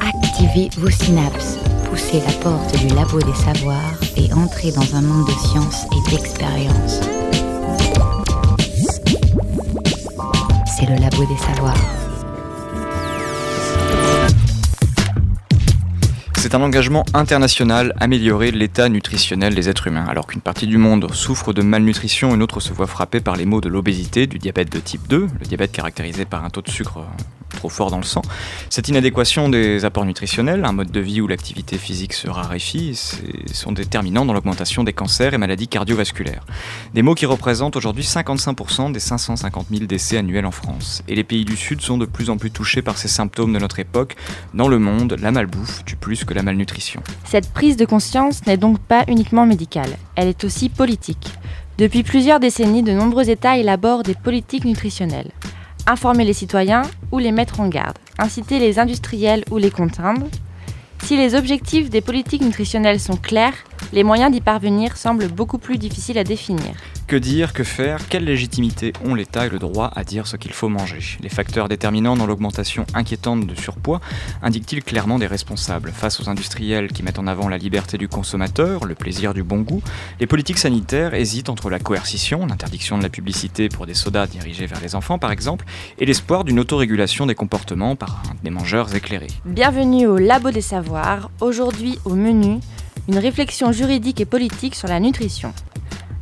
Activez vos synapses, poussez la porte du labo des savoirs et entrez dans un monde de science et d'expérience. C'est le labo des savoirs. C'est un engagement international améliorer l'état nutritionnel des êtres humains. Alors qu'une partie du monde souffre de malnutrition, une autre se voit frappée par les maux de l'obésité, du diabète de type 2, le diabète caractérisé par un taux de sucre trop fort dans le sang. Cette inadéquation des apports nutritionnels, un mode de vie où l'activité physique se raréfie, sont déterminants dans l'augmentation des cancers et maladies cardiovasculaires. Des maux qui représentent aujourd'hui 55% des 550 000 décès annuels en France. Et les pays du Sud sont de plus en plus touchés par ces symptômes de notre époque. Dans le monde, la malbouffe tue plus que la malnutrition. Cette prise de conscience n'est donc pas uniquement médicale, elle est aussi politique. Depuis plusieurs décennies, de nombreux États élaborent des politiques nutritionnelles informer les citoyens ou les mettre en garde, inciter les industriels ou les contraindre. Si les objectifs des politiques nutritionnelles sont clairs, les moyens d'y parvenir semblent beaucoup plus difficiles à définir. Que dire, que faire Quelle légitimité ont l'État et le droit à dire ce qu'il faut manger? Les facteurs déterminants dans l'augmentation inquiétante de surpoids indiquent-ils clairement des responsables? Face aux industriels qui mettent en avant la liberté du consommateur, le plaisir du bon goût, les politiques sanitaires hésitent entre la coercition, l'interdiction de la publicité pour des sodas dirigés vers les enfants par exemple, et l'espoir d'une autorégulation des comportements par des mangeurs éclairés. Bienvenue au Labo des Savoirs, aujourd'hui au menu, une réflexion juridique et politique sur la nutrition.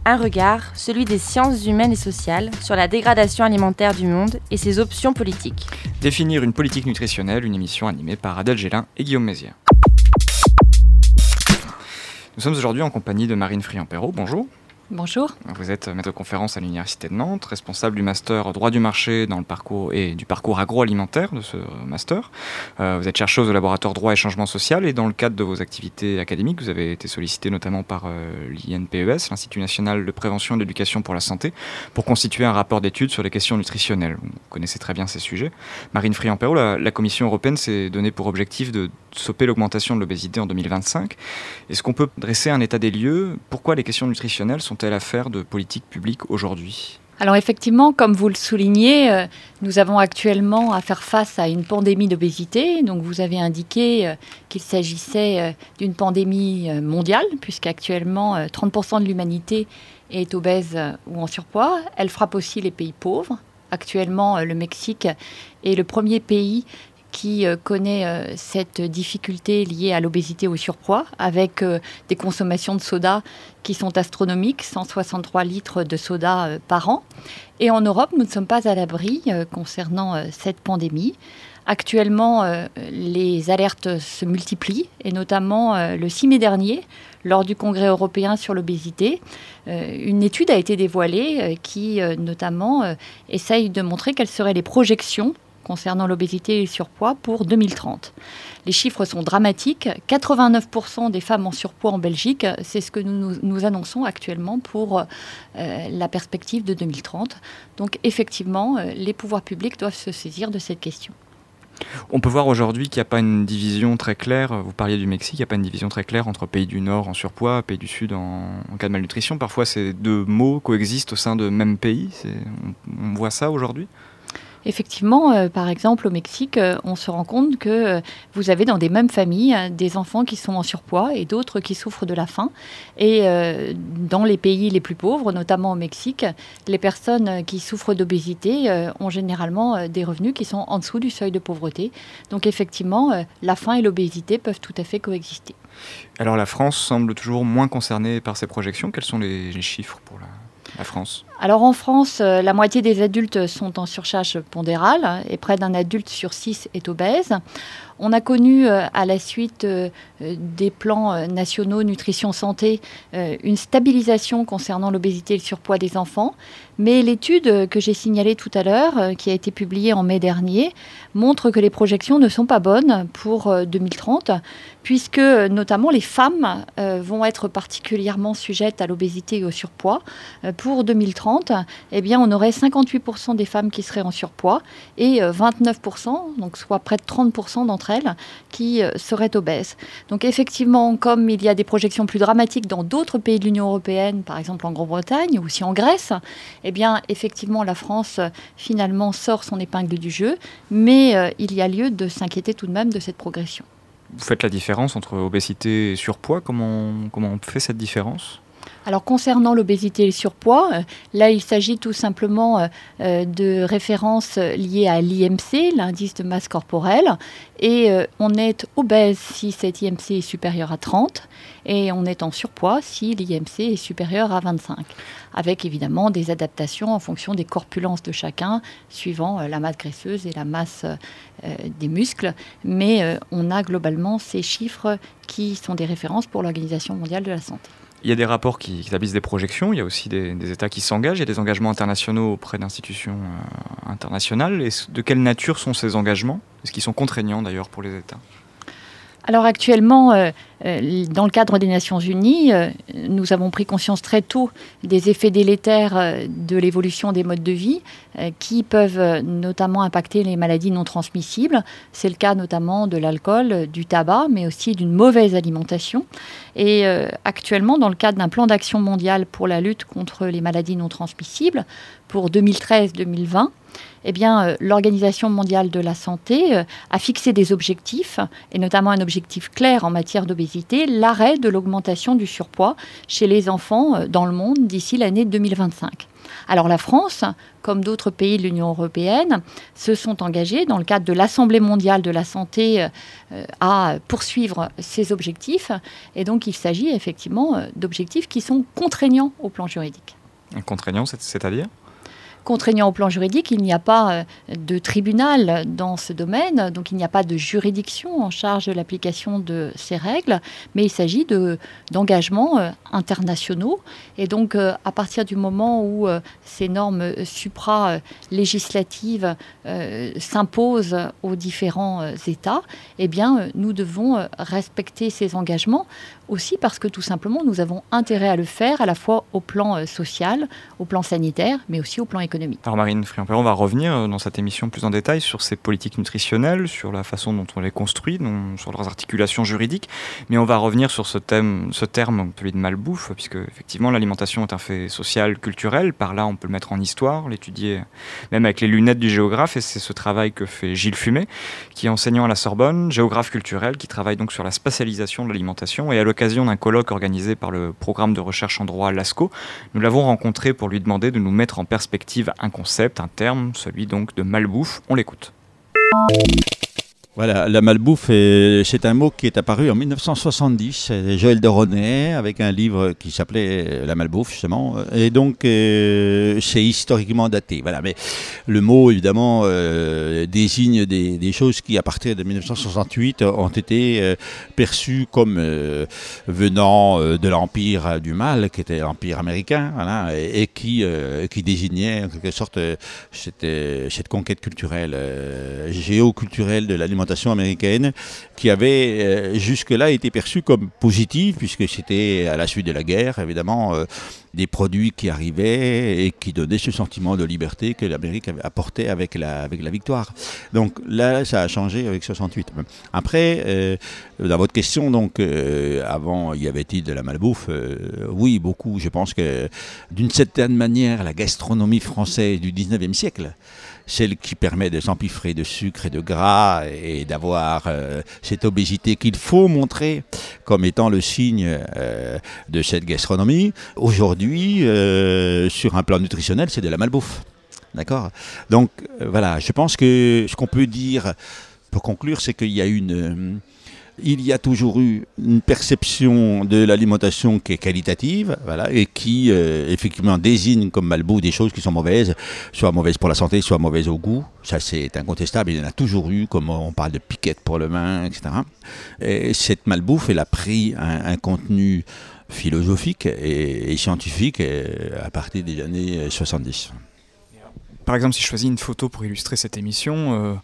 Un regard, celui des sciences humaines et sociales, sur la dégradation alimentaire du monde et ses options politiques. Définir une politique nutritionnelle, une émission animée par Adèle Gélin et Guillaume Mézières. Nous sommes aujourd'hui en compagnie de Marine Friand-Perrault. Bonjour. Bonjour. Vous êtes maître de conférence à l'Université de Nantes, responsable du master droit du marché dans le parcours et du parcours agroalimentaire de ce master. Euh, vous êtes chercheuse au laboratoire droit et changement social et dans le cadre de vos activités académiques, vous avez été sollicité notamment par euh, l'INPES, l'Institut national de prévention et d'éducation pour la santé, pour constituer un rapport d'études sur les questions nutritionnelles. Vous connaissez très bien ces sujets. Marine Friand-Perrault, la, la Commission européenne s'est donné pour objectif de stopper l'augmentation de l'obésité en 2025. Est-ce qu'on peut dresser un état des lieux? Pourquoi les questions nutritionnelles sont-elles de politique publique aujourd'hui? Alors effectivement, comme vous le soulignez, euh, nous avons actuellement à faire face à une pandémie d'obésité. Donc vous avez indiqué euh, qu'il s'agissait euh, d'une pandémie mondiale, puisqu'actuellement 30% de l'humanité est obèse ou en surpoids. Elle frappe aussi les pays pauvres. Actuellement, le Mexique est le premier pays qui euh, connaît euh, cette difficulté liée à l'obésité au surpoids, avec euh, des consommations de soda qui sont astronomiques, 163 litres de soda par an. Et en Europe, nous ne sommes pas à l'abri concernant cette pandémie. Actuellement, les alertes se multiplient, et notamment le 6 mai dernier, lors du Congrès européen sur l'obésité, une étude a été dévoilée qui notamment essaye de montrer quelles seraient les projections concernant l'obésité et le surpoids pour 2030. Les chiffres sont dramatiques. 89% des femmes en surpoids en Belgique, c'est ce que nous, nous, annonçons actuellement pour euh, la perspective de 2030. Donc effectivement, euh, les pouvoirs publics doivent se saisir de cette question. On peut voir aujourd'hui qu'il n'y a pas une division très claire, vous parliez du Mexique, il n'y a pas une division très claire entre pays du Nord en surpoids, pays du Sud en, cas de malnutrition. Parfois ces deux mots coexistent au sein de même pays. on voit ça aujourd'hui? Effectivement, euh, par exemple, au Mexique, euh, on se rend compte que euh, vous avez dans des mêmes familles des enfants qui sont en surpoids et d'autres qui souffrent de la faim. Et dans les pays les plus pauvres, notamment au Mexique, les personnes qui souffrent d'obésité ont généralement des revenus qui sont en dessous du seuil de pauvreté. Donc effectivement, la faim et l'obésité peuvent tout à fait coexister. Alors la France semble toujours moins concernée par ces projections. Quels sont les chiffres pour la, Alors en France, euh, la moitié des adultes sont en surcharge pondérale et près d'un adulte sur six est obèse. On a connu euh, à la suite euh, des plans nationaux nutrition santé une stabilisation concernant l'obésité et le surpoids des enfants, mais l'étude que j'ai signalée tout à l'heure, qui a été publiée en mai dernier, montre que les projections ne sont pas bonnes pour 2030, puisque notamment les femmes vont être particulièrement sujettes à l'obésité et au surpoids. Pour 2030, eh on aurait 58% des femmes qui seraient en surpoids et 29%, donc soit près de 30% d'entre d'entre elles qui seraient obèses. Donc effectivement, comme il y a des projections plus dramatiques dans d'autres pays de l'Union européenne, par exemple en Grande-Bretagne ou aussi en Grèce, eh bien effectivement la France finalement sort son épingle du jeu, mais il y a lieu de s'inquiéter tout de même de cette progression. Vous faites la différence entre obésité et surpoids? Comment, comment on fait cette différence? Alors concernant l'obésité et le surpoids, euh, là il s'agit tout simplement euh, euh, de références liées à l'IMC, l'indice de masse corporelle, et on est obèse si cet IMC est supérieur à 30, et on est en surpoids si l'IMC est supérieur à 25, avec évidemment des adaptations en fonction des corpulences de chacun, suivant la masse graisseuse et la masse des muscles, mais on a globalement ces chiffres qui sont des références pour l'Organisation mondiale de la santé. Il y a des rapports qui, établissent des projections, il y a aussi des, États qui s'engagent, il y a des engagements internationaux auprès d'institutions euh, internationales. de quelle nature sont ces engagements? Est-ce qu'ils sont contraignants d'ailleurs pour les États? Alors actuellement, euh, euh, dans le cadre des Nations Unies, euh, nous avons pris conscience très tôt des effets délétères de l'évolution des modes de vie qui peuvent notamment impacter les maladies non transmissibles. C'est le cas notamment de l'alcool, du tabac, mais aussi d'une mauvaise alimentation. Et actuellement, dans le cadre d'un plan d'action mondial pour la lutte contre les maladies non transmissibles pour 2013-2020, eh bien, euh, l'Organisation mondiale de la santé euh, a fixé des objectifs, et notamment un objectif clair en matière d'obésité, l'arrêt de l'augmentation du surpoids chez les enfants euh, dans le monde d'ici l'année 2025. Alors la France, comme d'autres pays de l'Union européenne, se sont engagés dans le cadre de l'Assemblée mondiale de la santé à poursuivre ces objectifs. Et donc il s'agit effectivement d'objectifs qui sont contraignants au plan juridique. Contraignants, c'est-à-dire? Contraignant au plan juridique. Il n'y a pas euh, de tribunal dans ce domaine, donc il n'y a pas de juridiction en charge de l'application de ces règles, mais il s'agit d'engagements euh, internationaux. Et donc, euh, à partir du moment où ces normes supra-législatives s'imposent aux différents États, eh nous devons respecter ces engagements aussi parce que tout simplement, nous avons intérêt à le faire à la fois au plan social, au plan sanitaire, mais aussi au plan économique. Alors Marine Friand-Perron, on va revenir euh, dans cette émission plus en détail sur ces politiques nutritionnelles, sur la façon dont on les construit, sur leurs articulations juridiques, mais on va revenir sur ce, thème, ce terme, celui de malbouffe, puisque effectivement l'alimentation est un fait social, culturel, par là on peut le mettre en histoire, l'étudier même avec les lunettes du géographe, et c'est ce travail que fait Gilles Fumet, qui est enseignant à la Sorbonne, géographe culturel, qui travaille donc sur la spatialisation de l'alimentation, et à l'occasion d'un colloque organisé par le programme de recherche en droit LASCO, nous l'avons rencontré pour lui demander de nous mettre en perspective un concept, un terme, celui donc de malbouffe. On l'écoute. Voilà, la malbouffe, c'est un mot qui est apparu en 1970, Joël de Ronet, avec un livre qui s'appelait La malbouffe, justement. Et donc, euh, c'est historiquement daté. Voilà, mais le mot, évidemment, euh, désigne des, choses qui, à partir de 1968, ont été euh, perçues comme venant de l'empire du mal, qui était l'empire américain, voilà, et, qui, qui désignait, en quelque sorte, cette conquête culturelle, géoculturelle de l'alimentation américaine qui avait euh, jusque-là été perçue comme positive, puisque c'était à la suite de la guerre, évidemment, euh, des produits qui arrivaient et qui donnaient ce sentiment de liberté que l'Amérique apporté avec la, avec la victoire. Donc là, ça a changé avec 68. Après, euh, dans votre question, donc, avant, y avait-il de la malbouffe? Oui, beaucoup. Je pense que d'une certaine manière, la gastronomie française du 19e siècle, celle qui permet de s'empiffrer de sucre et de gras et d'avoir euh, cette obésité qu'il faut montrer comme étant le signe euh, de cette gastronomie. Aujourd'hui, euh, sur un plan nutritionnel, c'est de la malbouffe. D'accord? Donc voilà, je pense que ce qu'on peut dire pour conclure, c'est qu'il y a une il y a toujours eu une perception de l'alimentation qui est qualitative, voilà, et qui euh, effectivement désigne comme malbouffe des choses qui sont mauvaises, soit mauvaises pour la santé, soit mauvaises au goût. Ça, c'est incontestable. Il y en a toujours eu, comme on parle de piquettes pour le vin, etc. Et cette malbouffe, elle a pris un, contenu philosophique et, scientifique euh, à partir des années 70. Par exemple, si je choisis une photo pour illustrer cette émission, euh,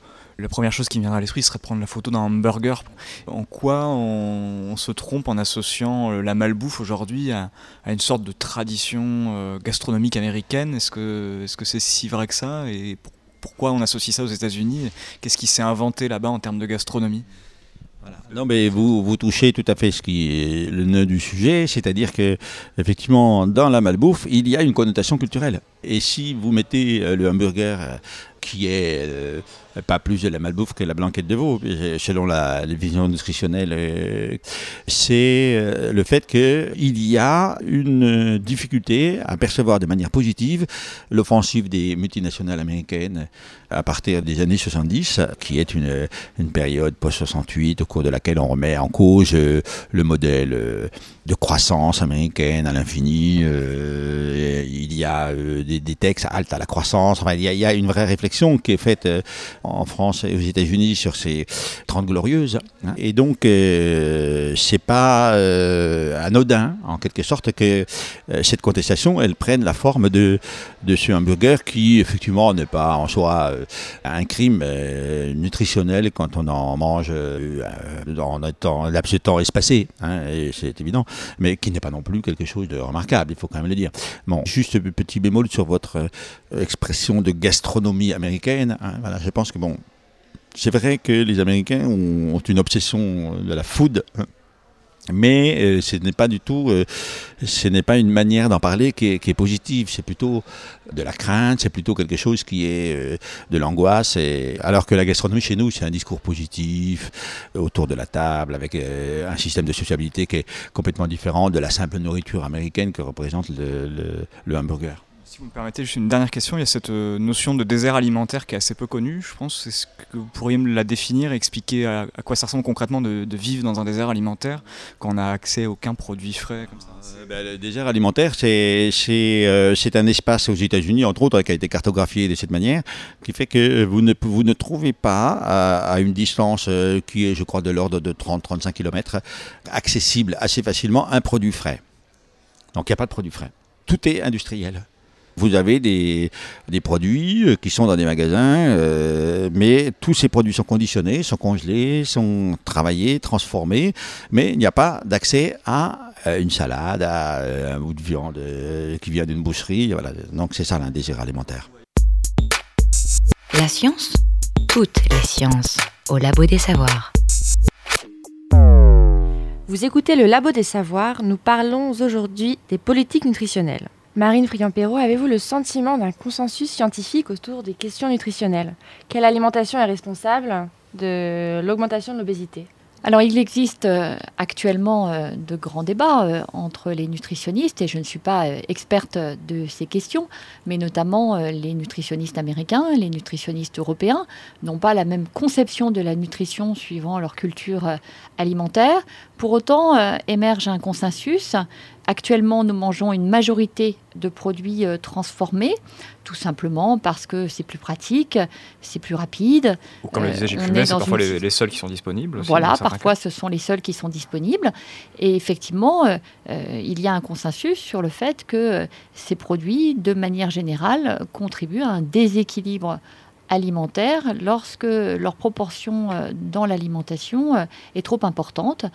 la première chose qui me viendra à l'esprit serait de prendre la photo d'un hamburger. En quoi on, se trompe en associant euh, la malbouffe aujourd'hui à, une sorte de tradition euh, gastronomique américaine? Est-ce que c'est -ce c'est si vrai que ça? Et pourquoi on associe ça aux États-Unis? Qu'est-ce qui s'est inventé là-bas en termes de gastronomie? Non, mais vous, touchez tout à fait est le nœud du sujet, c'est-à-dire que effectivement, dans la malbouffe, il y a une connotation culturelle. Et si vous mettez euh, le hamburger qui est euh, pas plus de la malbouffe que la blanquette de veau, selon la, vision nutritionnelle. C'est le fait qu'il y a une difficulté à percevoir de manière positive l'offensive des multinationales américaines à partir des années 70, qui est une, une période post-68 au cours de laquelle on remet en cause le modèle de croissance américaine à l'infini. il y a des, des, textes halte à la croissance. Enfin, il, y a, une vraie réflexion qui est faite euh, en France et aux États-Unis sur ces 30 glorieuses. Hein. Et donc, euh, c'est pas euh, anodin, en quelque sorte, que cette contestation, elle prenne la forme de, de ce hamburger qui, effectivement, n'est pas en soi un crime nutritionnel quand on en mange en étant laps de temps espacé, hein, c'est évident, mais qui n'est pas non plus quelque chose de remarquable, il faut quand même le dire. Bon, juste petit bémol sur votre euh, expression de gastronomie américaine. Hein, je pense que bon, c'est vrai que les Américains ont, une obsession de la food. Hein, mais euh, ce n'est pas du tout, euh, ce n'est pas une manière d'en parler qui est, positive. C'est plutôt de la crainte, c'est plutôt quelque chose qui est de l'angoisse. Alors que la gastronomie chez nous, c'est un discours positif autour de la table, avec un système de sociabilité qui est complètement différent de la simple nourriture américaine que représente le hamburger. Si vous me permettez, juste une dernière question. Il y a cette euh, notion de désert alimentaire qui est assez peu connue, je pense. Est-ce que vous pourriez me la définir et expliquer à, quoi ça ressemble concrètement de, vivre dans un désert alimentaire quand on n'a accès à aucun produit frais euh, ben, Le désert alimentaire, c'est euh, un espace aux États-Unis, entre autres, qui a été cartographié de cette manière, qui fait que vous ne trouvez pas à, une distance qui est, je crois, de l'ordre de 30-35 km, accessible assez facilement un produit frais. Donc il n'y a pas de produit frais. Tout est industriel. Vous avez des, produits euh, qui sont dans des magasins, euh, mais tous ces produits sont conditionnés, sont congelés, sont travaillés, transformés, mais il n'y a pas d'accès à euh, une salade, à un bout de viande qui vient d'une boucherie. Voilà. Donc c'est ça l'indésir alimentaire. La science Toutes les sciences au Labo des Savoirs. Vous écoutez le Labo des Savoirs, nous parlons aujourd'hui des politiques nutritionnelles. Marine Friant-Perrault, avez-vous le sentiment d'un consensus scientifique autour des questions nutritionnelles? Quelle alimentation est responsable de l'augmentation de l'obésité? Alors il existe euh, actuellement euh, de grands débats euh, entre les nutritionnistes, et je ne suis pas experte de ces questions, mais notamment les nutritionnistes américains, les nutritionnistes européens n'ont pas la même conception de la nutrition suivant leur culture alimentaire. Pour autant, émerge un consensus Actuellement, nous mangeons une majorité de produits euh, transformés, tout simplement parce que c'est plus pratique, c'est plus rapide. Ou comme le disait Gilles c'est parfois les, seuls qui sont disponibles. voilà, parfois ce sont les seuls qui sont disponibles. Et effectivement, euh, euh, il y a un consensus sur le fait que ces produits, de manière générale, contribuent à un déséquilibre alimentaire lorsque leur proportion dans l'alimentation est trop importante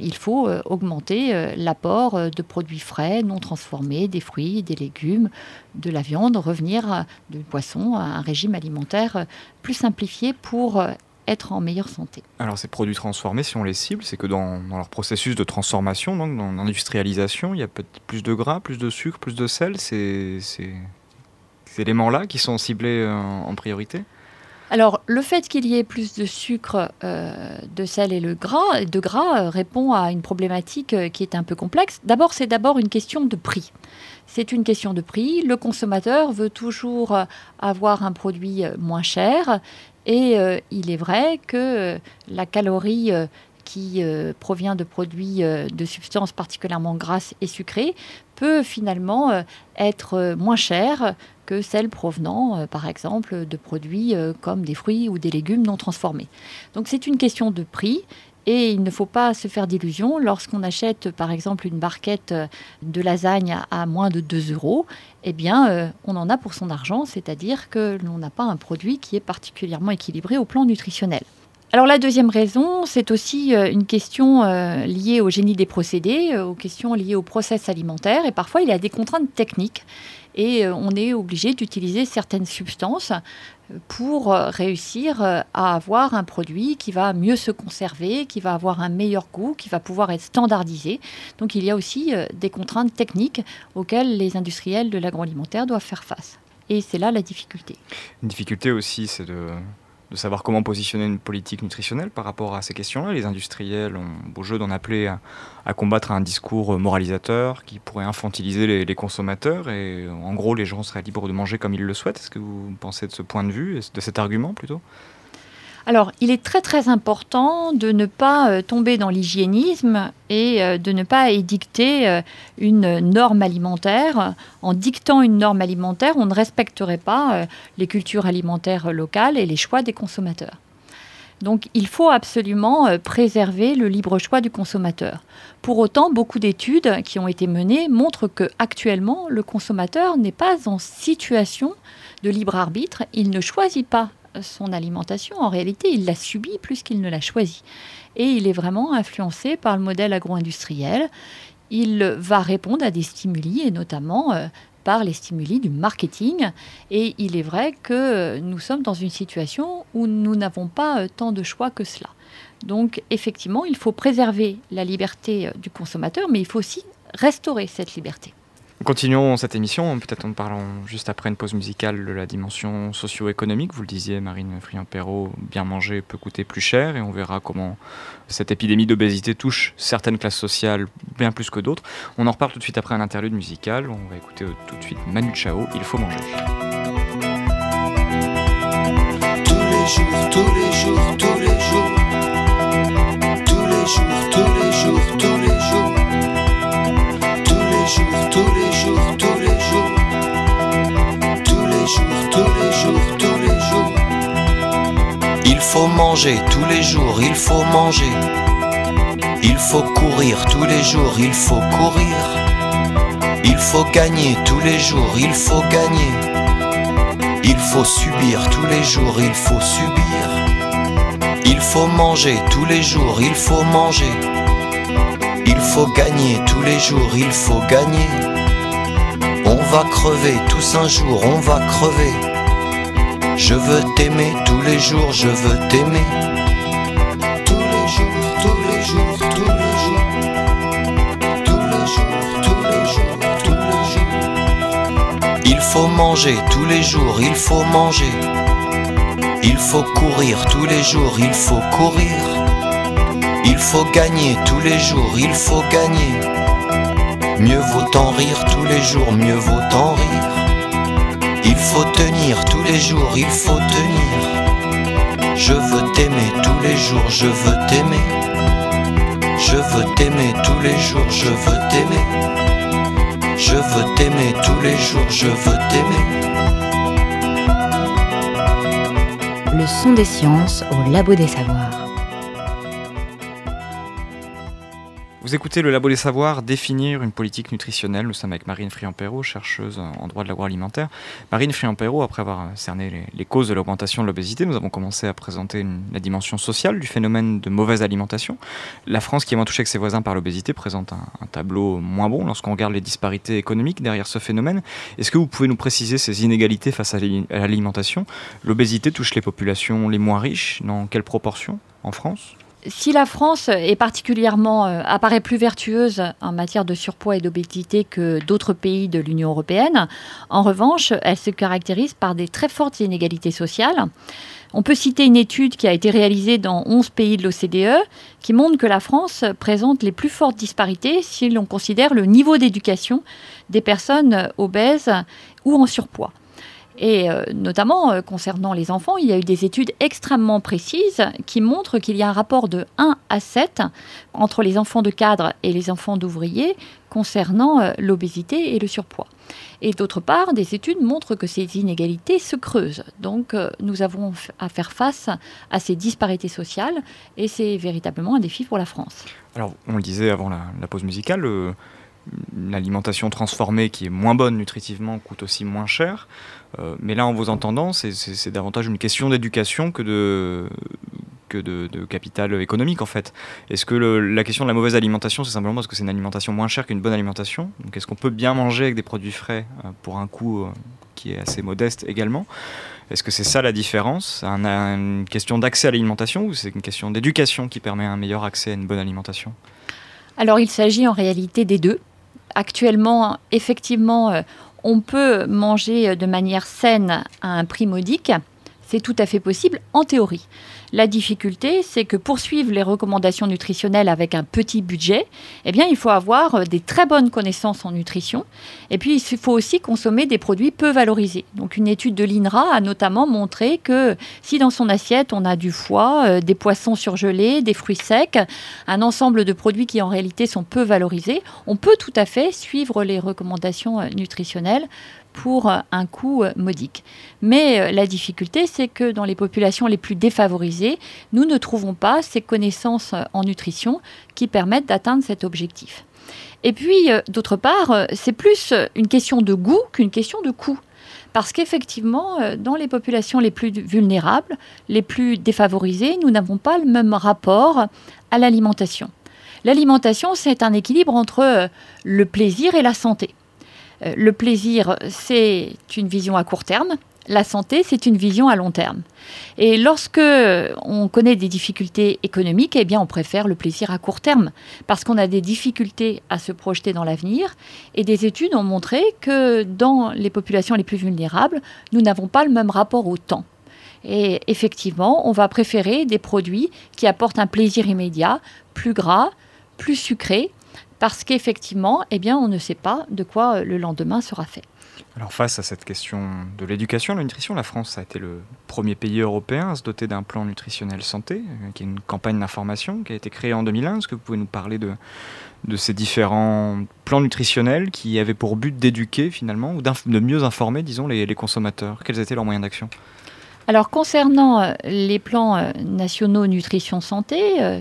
il faut euh, augmenter euh, l'apport euh, de produits frais, non transformés, des fruits, des légumes, de la viande, revenir du poisson à un régime alimentaire plus simplifié pour être en meilleure santé. Alors ces produits transformés, si on les cible, c'est que dans, leur processus de transformation, donc dans l'industrialisation, il y a peut-être plus de gras, plus de sucre, plus de sel, c'est ces éléments-là qui sont ciblés en priorité alors, le fait qu'il y ait plus de sucre, euh, de sel et le gras, de gras euh, répond à une problématique euh, qui est un peu complexe. D'abord, c'est d'abord une question de prix. C'est une question de prix. Le consommateur veut toujours avoir un produit moins cher. Et il est vrai que la calorie qui provient de produits de substances particulièrement grasses et sucrées peut finalement être moins chère que celles provenant, euh, par exemple, de produits euh, comme des fruits ou des légumes non transformés. Donc c'est une question de prix. Et il ne faut pas se faire d'illusions. Lorsqu'on achète, par exemple, une barquette euh, de lasagne à moins de 2 euros, eh bien, on en a pour son argent, c'est-à-dire que l'on n'a pas un produit qui est particulièrement équilibré au plan nutritionnel. alors la deuxième raison, c'est aussi une question liée au génie des procédés, aux questions liées au process alimentaire, et parfois il y a des contraintes techniques, et on est obligé d'utiliser certaines substances pour réussir à avoir un produit qui va mieux se conserver, qui va avoir un meilleur goût, qui va pouvoir être standardisé. Donc il y a aussi des contraintes techniques auxquelles les industriels de l'agroalimentaire doivent faire face. Et c'est là la difficulté. Une difficulté aussi, c'est de de savoir comment positionner une politique nutritionnelle par rapport à ces questions-là. Les industriels ont beau jeu d'en appeler à, combattre un discours moralisateur qui pourrait infantiliser les, consommateurs et en gros les gens seraient libres de manger comme ils le souhaitent. Est-ce que vous pensez de ce point de vue, de cet argument plutôt? Alors, il est très très important de ne pas euh, tomber dans l'hygiénisme et euh, de ne pas édicter euh, une norme alimentaire. En dictant une norme alimentaire, on ne respecterait pas les cultures alimentaires locales et les choix des consommateurs. Donc il faut absolument préserver le libre choix du consommateur. Pour autant, beaucoup d'études qui ont été menées montrent que actuellement le consommateur n'est pas en situation de libre arbitre, il ne choisit pas son alimentation, en réalité, il l'a subie plus qu'il ne l'a choisie. Et il est vraiment influencé par le modèle agro-industriel. Il va répondre à des stimuli, et notamment euh, par les stimuli du marketing. Et il est vrai que nous sommes dans une situation où nous n'avons pas euh, tant de choix que cela. Donc effectivement, il faut préserver la liberté euh, du consommateur, mais il faut aussi restaurer cette liberté. Continuons cette émission, peut-être en parlant juste après une pause musicale de la dimension socio-économique. Vous le disiez, Marine Friand-Perrault, bien manger peut coûter plus cher et on verra comment cette épidémie d'obésité touche certaines classes sociales bien plus que d'autres. On en reparle tout de suite après un interlude musical. On va écouter tout de suite Manu Chao, Il faut manger. Tous les jours, tous les jours, tous les faut manger tous les jours, il faut manger. Il faut courir tous les jours, il faut courir. Il faut gagner tous les jours, il faut gagner. Il faut subir tous les jours, il faut subir. Il faut manger tous les jours, il faut manger. Il faut gagner tous les jours, il faut gagner. On va crever tous un jour, on va crever. Je veux t'aimer tous les jours, je veux t'aimer. Tous les jours, tous les jours, tous les jours. Tous les jours, tous les jours, tous les jours. Il faut manger tous les jours, il faut manger. Il faut courir tous les jours, il faut courir. Il faut gagner tous les jours, il faut gagner. Mieux vaut en rire tous les jours, mieux vaut en rire. Il faut tenir tous les jours, il faut tenir. Je veux t'aimer tous les jours, je veux t'aimer. Je veux t'aimer tous les jours, je veux t'aimer. Je veux t'aimer tous les jours, je veux t'aimer. Le son des sciences au labo des savoirs. Vous écoutez le Labo des Savoirs définir une politique nutritionnelle. Nous sommes avec Marine Friand-Perrault, chercheuse en droit de l'agroalimentaire. Marine Friand-Perrault, après avoir cerné les, causes de l'augmentation de l'obésité, nous avons commencé à présenter la dimension sociale du phénomène de mauvaise alimentation. La France, qui est moins touchée que ses voisins par l'obésité, présente un, tableau moins bon lorsqu'on regarde les disparités économiques derrière ce phénomène. Est-ce que vous pouvez nous préciser ces inégalités face à l'alimentation? L'obésité touche les populations les moins riches. Dans quelle proportion? En France? Si la France est particulièrement euh, apparaît plus vertueuse en matière de surpoids et d'obésité que d'autres pays de l'Union européenne, en revanche, elle se caractérise par des très fortes inégalités sociales. On peut citer une étude qui a été réalisée dans 11 pays de l'OCDE qui montre que la France présente les plus fortes disparités si l'on considère le niveau d'éducation des personnes obèses ou en surpoids. Et euh, notamment euh, concernant les enfants, il y a eu des études extrêmement précises qui montrent qu'il y a un rapport de 1 à 7 entre les enfants de cadre et les enfants d'ouvriers concernant euh, l'obésité et le surpoids. Et d'autre part, des études montrent que ces inégalités se creusent. Donc nous avons à faire face à ces disparités sociales et c'est véritablement un défi pour la France. Alors on le disait avant la, pause musicale, l'alimentation transformée qui est moins bonne nutritivement coûte aussi moins cher. Euh, mais là, en vous entendant, c'est davantage une question d'éducation que de, capital économique en fait. Est-ce que la question de la mauvaise alimentation, c'est simplement parce que c'est une alimentation moins chère qu'une bonne alimentation? Donc est-ce qu'on peut bien manger avec des produits frais euh, pour un coût euh, qui est assez modeste également? Est-ce que c'est ça la différence? Un, un- Une question d'accès à l'alimentation ou c'est une question d'éducation qui permet un meilleur accès à une bonne alimentation? Alors il s'agit en réalité des deux. Actuellement, effectivement, on peut manger de manière saine à un prix modique. C'est tout à fait possible en théorie. La difficulté, c'est que pour suivre les recommandations nutritionnelles avec un petit budget, eh bien, il faut avoir euh, des très bonnes connaissances en nutrition. Et puis, il faut aussi consommer des produits peu valorisés. Donc, une étude de l'INRA a notamment montré que si dans son assiette, on a du foie, euh, des poissons surgelés, des fruits secs, un ensemble de produits qui en réalité sont peu valorisés, on peut tout à fait suivre les recommandations euh, nutritionnelles pour un coût euh, modique. Mais euh, la difficulté, c'est que dans les populations les plus défavorisées, nous ne trouvons pas ces connaissances euh, en nutrition qui permettent d'atteindre cet objectif. Et puis, d'autre part, c'est plus une question de goût qu'une question de coût. Parce qu'effectivement, dans les populations les plus vulnérables, les plus défavorisées, nous n'avons pas le même rapport à l'alimentation. L'alimentation, c'est un équilibre entre le plaisir et la santé. Euh, Le plaisir, c'est une vision à court terme. La santé, c'est une vision à long terme. Et lorsque on connaît des difficultés économiques, eh bien, on préfère le plaisir à court terme parce qu'on a des difficultés à se projeter dans l'avenir. Et des études ont montré que dans les populations les plus vulnérables, nous n'avons pas le même rapport au temps. Et effectivement, on va préférer des produits qui apportent un plaisir immédiat, plus gras, plus sucré, parce qu'effectivement, eh bien, on ne sait pas de quoi euh, le lendemain sera fait. Alors face à cette question de l'éducation, la nutrition, la France a été le premier pays européen à se doter d'un plan nutritionnel santé, euh, qui est une campagne d'information qui a été créée en 2001. Est-ce que vous pouvez nous parler de, ces différents plans nutritionnels qui avaient pour but d'éduquer finalement, ou de mieux informer, disons, les consommateurs? Quels étaient leurs moyens d'action? Alors concernant euh, les plans euh, nationaux nutrition santé, euh,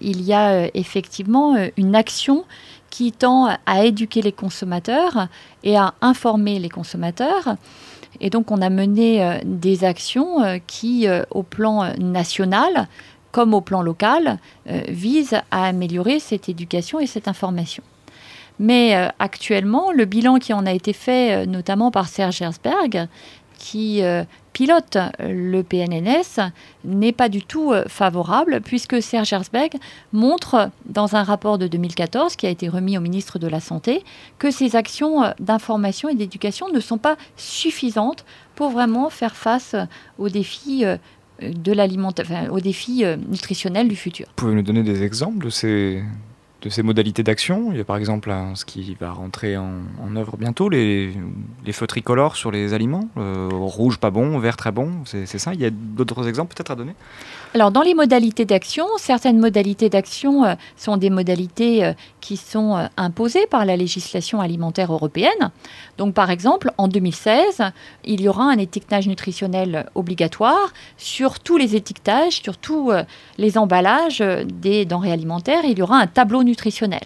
il y a effectivement une action qui tend à éduquer les consommateurs et à informer les consommateurs. Et donc on a mené des actions qui, au plan national comme au plan local, visent à améliorer cette éducation et cette information. Mais actuellement, le bilan qui en a été fait, notamment par Serge Herzberg, qui euh, pilote euh, le PNNS, n'est pas du tout euh, favorable, puisque Serge Herzberg montre dans un rapport de 2014 qui a été remis au ministre de la Santé que ces actions d'information et d'éducation ne sont pas suffisantes pour vraiment faire face aux défis de aux défis nutritionnels du futur. Vous nous donner des exemples de ces, de ces modalités d'action. Il y a par exemple ce qui va rentrer en, œuvre bientôt, les, feux tricolores sur les aliments. Euh, rouge pas bon, vert très bon, c'est ça. Il y a d'autres exemples peut-être à donner? Alors, dans les modalités d'action, certaines modalités d'action euh, sont des modalités euh, qui sont euh, imposées par la législation alimentaire européenne. Par exemple, en 2016, il y aura un étiquetage nutritionnel obligatoire sur tous les étiquetages, sur tous les emballages des denrées alimentaires. Il y aura un tableau nutritionnel.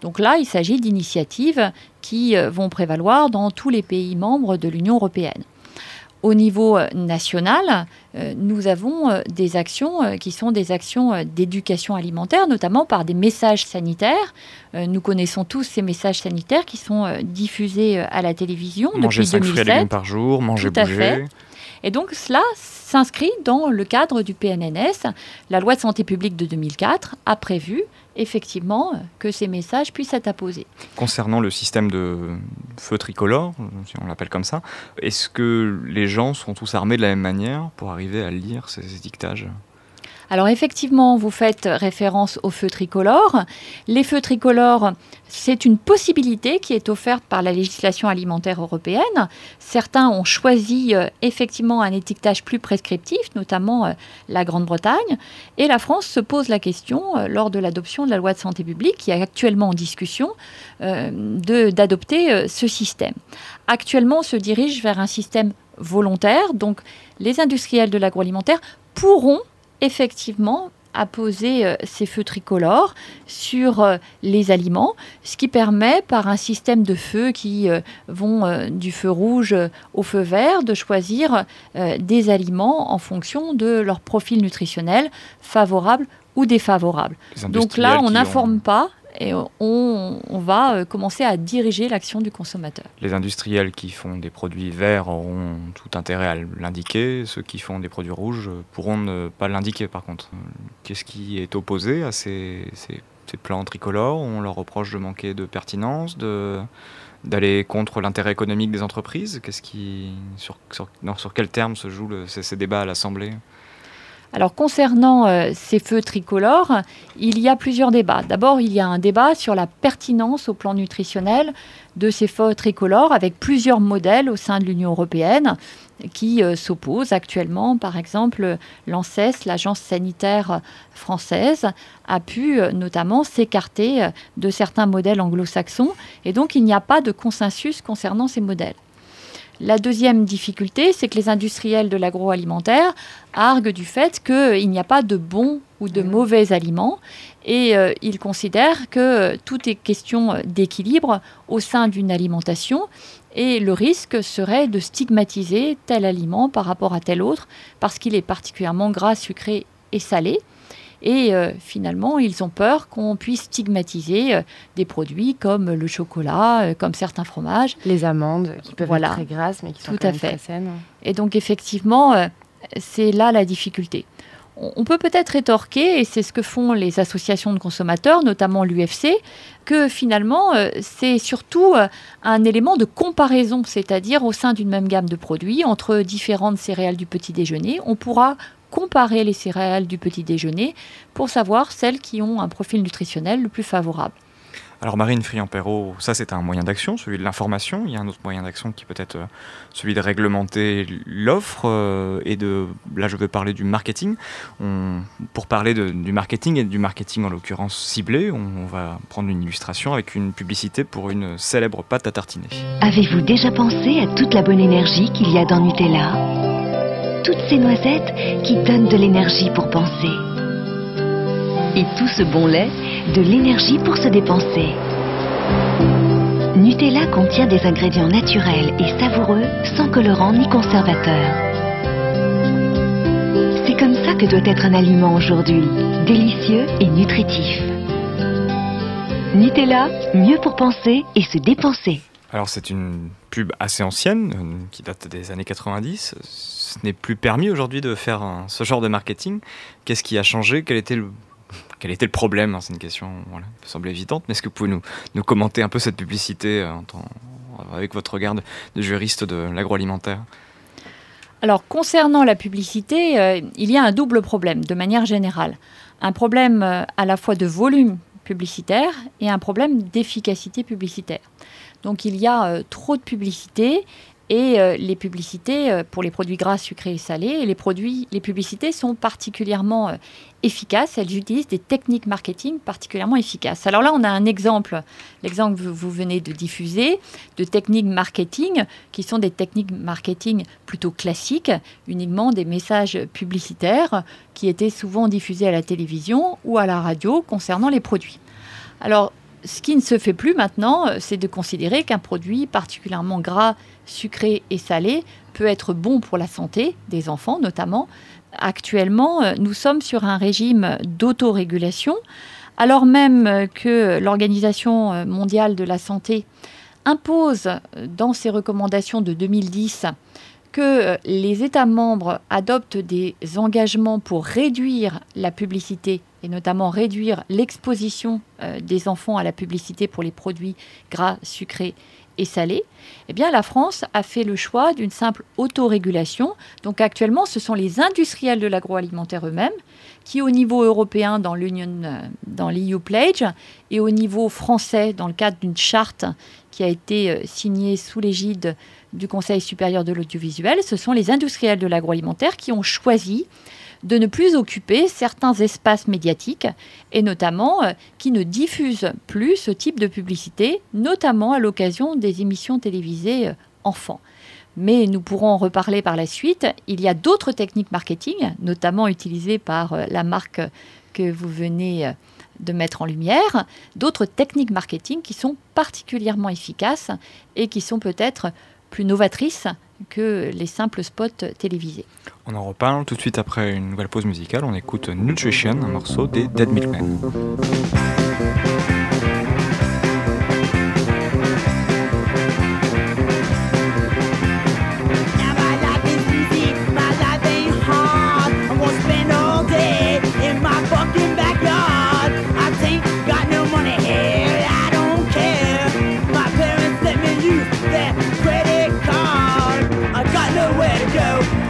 Donc là, il s'agit d'initiatives qui vont prévaloir dans tous les pays membres de l'Union européenne. Au niveau euh, national, euh, nous avons euh, des actions qui sont des actions d'éducation alimentaire, notamment par des messages sanitaires. Nous connaissons tous ces messages sanitaires qui sont diffusés à la télévision Manger depuis 5 fruits et 2007. légumes par jour, manger Tout à bouger. fait. Et donc cela s'inscrit dans le cadre du PNNS. La loi de santé publique de 2004 a prévu effectivement que ces messages puissent être apposés. Concernant le système de feu tricolore, si on l'appelle comme ça, est-ce que les gens sont tous armés de la même manière pour arriver à lire ces étiquetages? Alors effectivement, vous faites référence aux feux tricolores. Les feux tricolores, c'est une possibilité qui est offerte par la législation alimentaire européenne. Certains ont choisi euh, effectivement un étiquetage plus prescriptif, notamment euh, la Grande-Bretagne. Et la France se pose la question, euh, lors de l'adoption de la loi de santé publique, qui est actuellement en discussion, d'adopter ce système. Actuellement, on se dirige vers un système volontaire. Donc les industriels de l'agroalimentaire pourront effectivement apposer euh, ces feux tricolores sur euh, les aliments, ce qui permet, par un système de feux qui euh, vont du feu rouge au feu vert, de choisir des aliments en fonction de leur profil nutritionnel, favorable ou défavorable. Donc là, on n'informe ont- pas et on, va euh, commencer à diriger l'action du consommateur. Les industriels qui font des produits verts auront tout intérêt à l'indiquer. Ceux qui font des produits rouges pourront ne pas l'indiquer par contre. Qu'est-ce qui est opposé à ces, ces, plans tricolores? On leur reproche de manquer de pertinence, de d'aller contre l'intérêt économique des entreprises? Qu'est-ce qui sur, sur, non, sur quel terme se jouent ces, ces débats à l'Assemblée? Alors concernant euh, ces feux tricolores, il y a plusieurs débats. D'abord, il y a un débat sur la pertinence au plan nutritionnel de ces feux tricolores avec plusieurs modèles au sein de l'Union européenne qui euh, s'opposent actuellement. Par exemple, l'ANSES, l'agence sanitaire française, a pu euh, notamment s'écarter de certains modèles anglo-saxons et donc il n'y a pas de consensus concernant ces modèles. La deuxième difficulté, c'est que les industriels de l'agroalimentaire arguent du fait qu'il n'y a pas de bons ou de mauvais aliments et euh, ils considèrent que euh, tout est question euh, d'équilibre au sein d'une alimentation et le risque serait de stigmatiser tel aliment par rapport à tel autre parce qu'il est particulièrement gras, sucré et salé. Et euh, finalement, ils ont peur qu'on puisse stigmatiser euh, des produits comme le chocolat, euh, comme certains fromages. Les amandes qui peuvent Voilà. être très grasses mais qui sont Tout quand à même fait. très saines. Et donc effectivement, c'est là la difficulté. On peut peut-être rétorquer, et c'est ce que font les associations de consommateurs, notamment l'UFC, que finalement, c'est surtout un élément de comparaison, c'est-à-dire au sein d'une même gamme de produits, entre différentes céréales du petit déjeuner, on pourra comparer les céréales du petit déjeuner pour savoir celles qui ont un profil nutritionnel le plus favorable. Alors Marine Friand-Perrault, ça c'est un moyen d'action, celui de l'information. Il y a un autre moyen d'action qui peut être euh, celui de réglementer l'offre euh, et de, là je veux parler du marketing. On- pour parler de- du marketing et du marketing en l'occurrence ciblé, on, on va prendre une illustration avec une publicité pour une célèbre pâte à tartiner. Avez-vous déjà pensé à toute la bonne énergie qu'il y a dans Nutella? Toutes ces noisettes qui donnent de l'énergie pour penser. Et tout ce bon lait, de l'énergie pour se dépenser. Nutella contient des ingrédients naturels et savoureux sans colorant ni conservateur. C'est comme ça que doit être un aliment aujourd'hui, délicieux et nutritif. Nutella, mieux pour penser et se dépenser. Alors c'est une pub assez ancienne, euh, qui date des années 90. Ce n'est plus permis aujourd'hui de faire ce genre de marketing. Qu'est-ce qui a changé? Quel était le, problème? C'est une question qui peut sembler évidente, mais est-ce que vous pouvez nous, commenter un peu cette publicité euh, avec votre regard de, juriste de l'agroalimentaire? Alors, concernant la publicité, euh, il y a un double problème de manière générale. Un problème euh, à la fois de volume publicitaire et un problème d'efficacité publicitaire. Donc, il y a trop de publicité et euh, les publicités euh, pour les produits gras, sucrés et salés, les, produits, les publicités sont particulièrement euh, efficaces. Elles utilisent des techniques marketing particulièrement efficaces. Alors là, on a un exemple, l'exemple que vous- venez de diffuser, de techniques marketing qui sont des techniques marketing plutôt classiques, uniquement des messages publicitaires qui étaient souvent diffusés à la télévision ou à la radio concernant les produits. Alors, ce qui ne se fait plus maintenant, c'est de considérer qu'un produit particulièrement gras, sucré et salé peut être bon pour la santé des enfants notamment. Actuellement, euh, nous sommes sur un régime d'autorégulation, alors même euh, que l'Organisation euh, mondiale de la santé impose dans ses recommandations de 2010 que les États membres adoptent des engagements pour réduire la publicité et notamment réduire l'exposition des enfants à la publicité pour les produits gras, sucrés et salés, eh la France a fait le choix d'une simple autorégulation. Donc actuellement, ce sont les industriels de l'agroalimentaire eux-mêmes qui, au niveau européen, dans l'Union, euh, dans l'EU Pledge, et au niveau français, dans le cadre d'une charte qui a été euh, signée sous l'égide du Conseil supérieur de l'audiovisuel, ce sont les industriels de l'agroalimentaire qui ont choisi de ne plus occuper certains espaces médiatiques et notamment euh, qui ne diffusent plus ce type de publicité, notamment à l'occasion des émissions télévisées euh, enfants. Mais nous pourrons en reparler par la suite. Il y a d'autres techniques marketing, notamment utilisées par euh, la marque que vous venez de mettre en lumière, d'autres techniques marketing qui sont particulièrement efficaces et qui sont peut-être plus que les simples spots télévisés. On en reparle tout de suite après une nouvelle pause musicale. On écoute Nutrition, un morceau des Dead Milkmen. know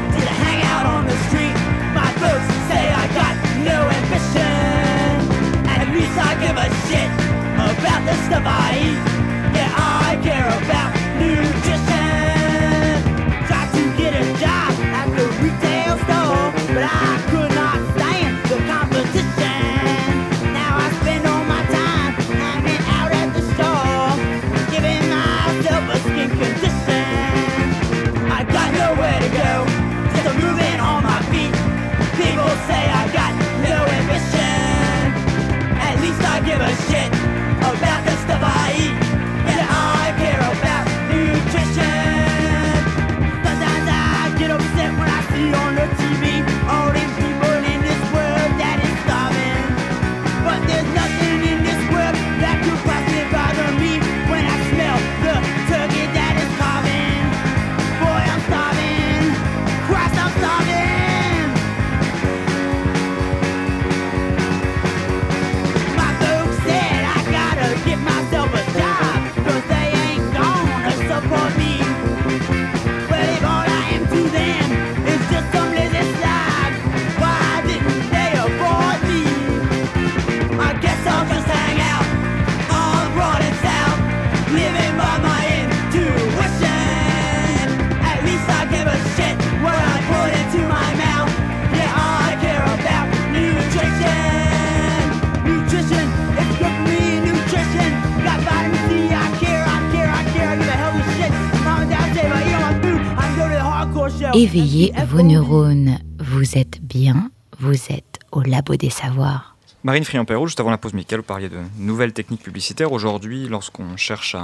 Éveillez vos neurones. Vous êtes bien, vous êtes au labo des savoirs. Marine Friand-Perrault, juste avant la pause musicale, vous parliez de nouvelles techniques publicitaires. Aujourd'hui, lorsqu'on cherche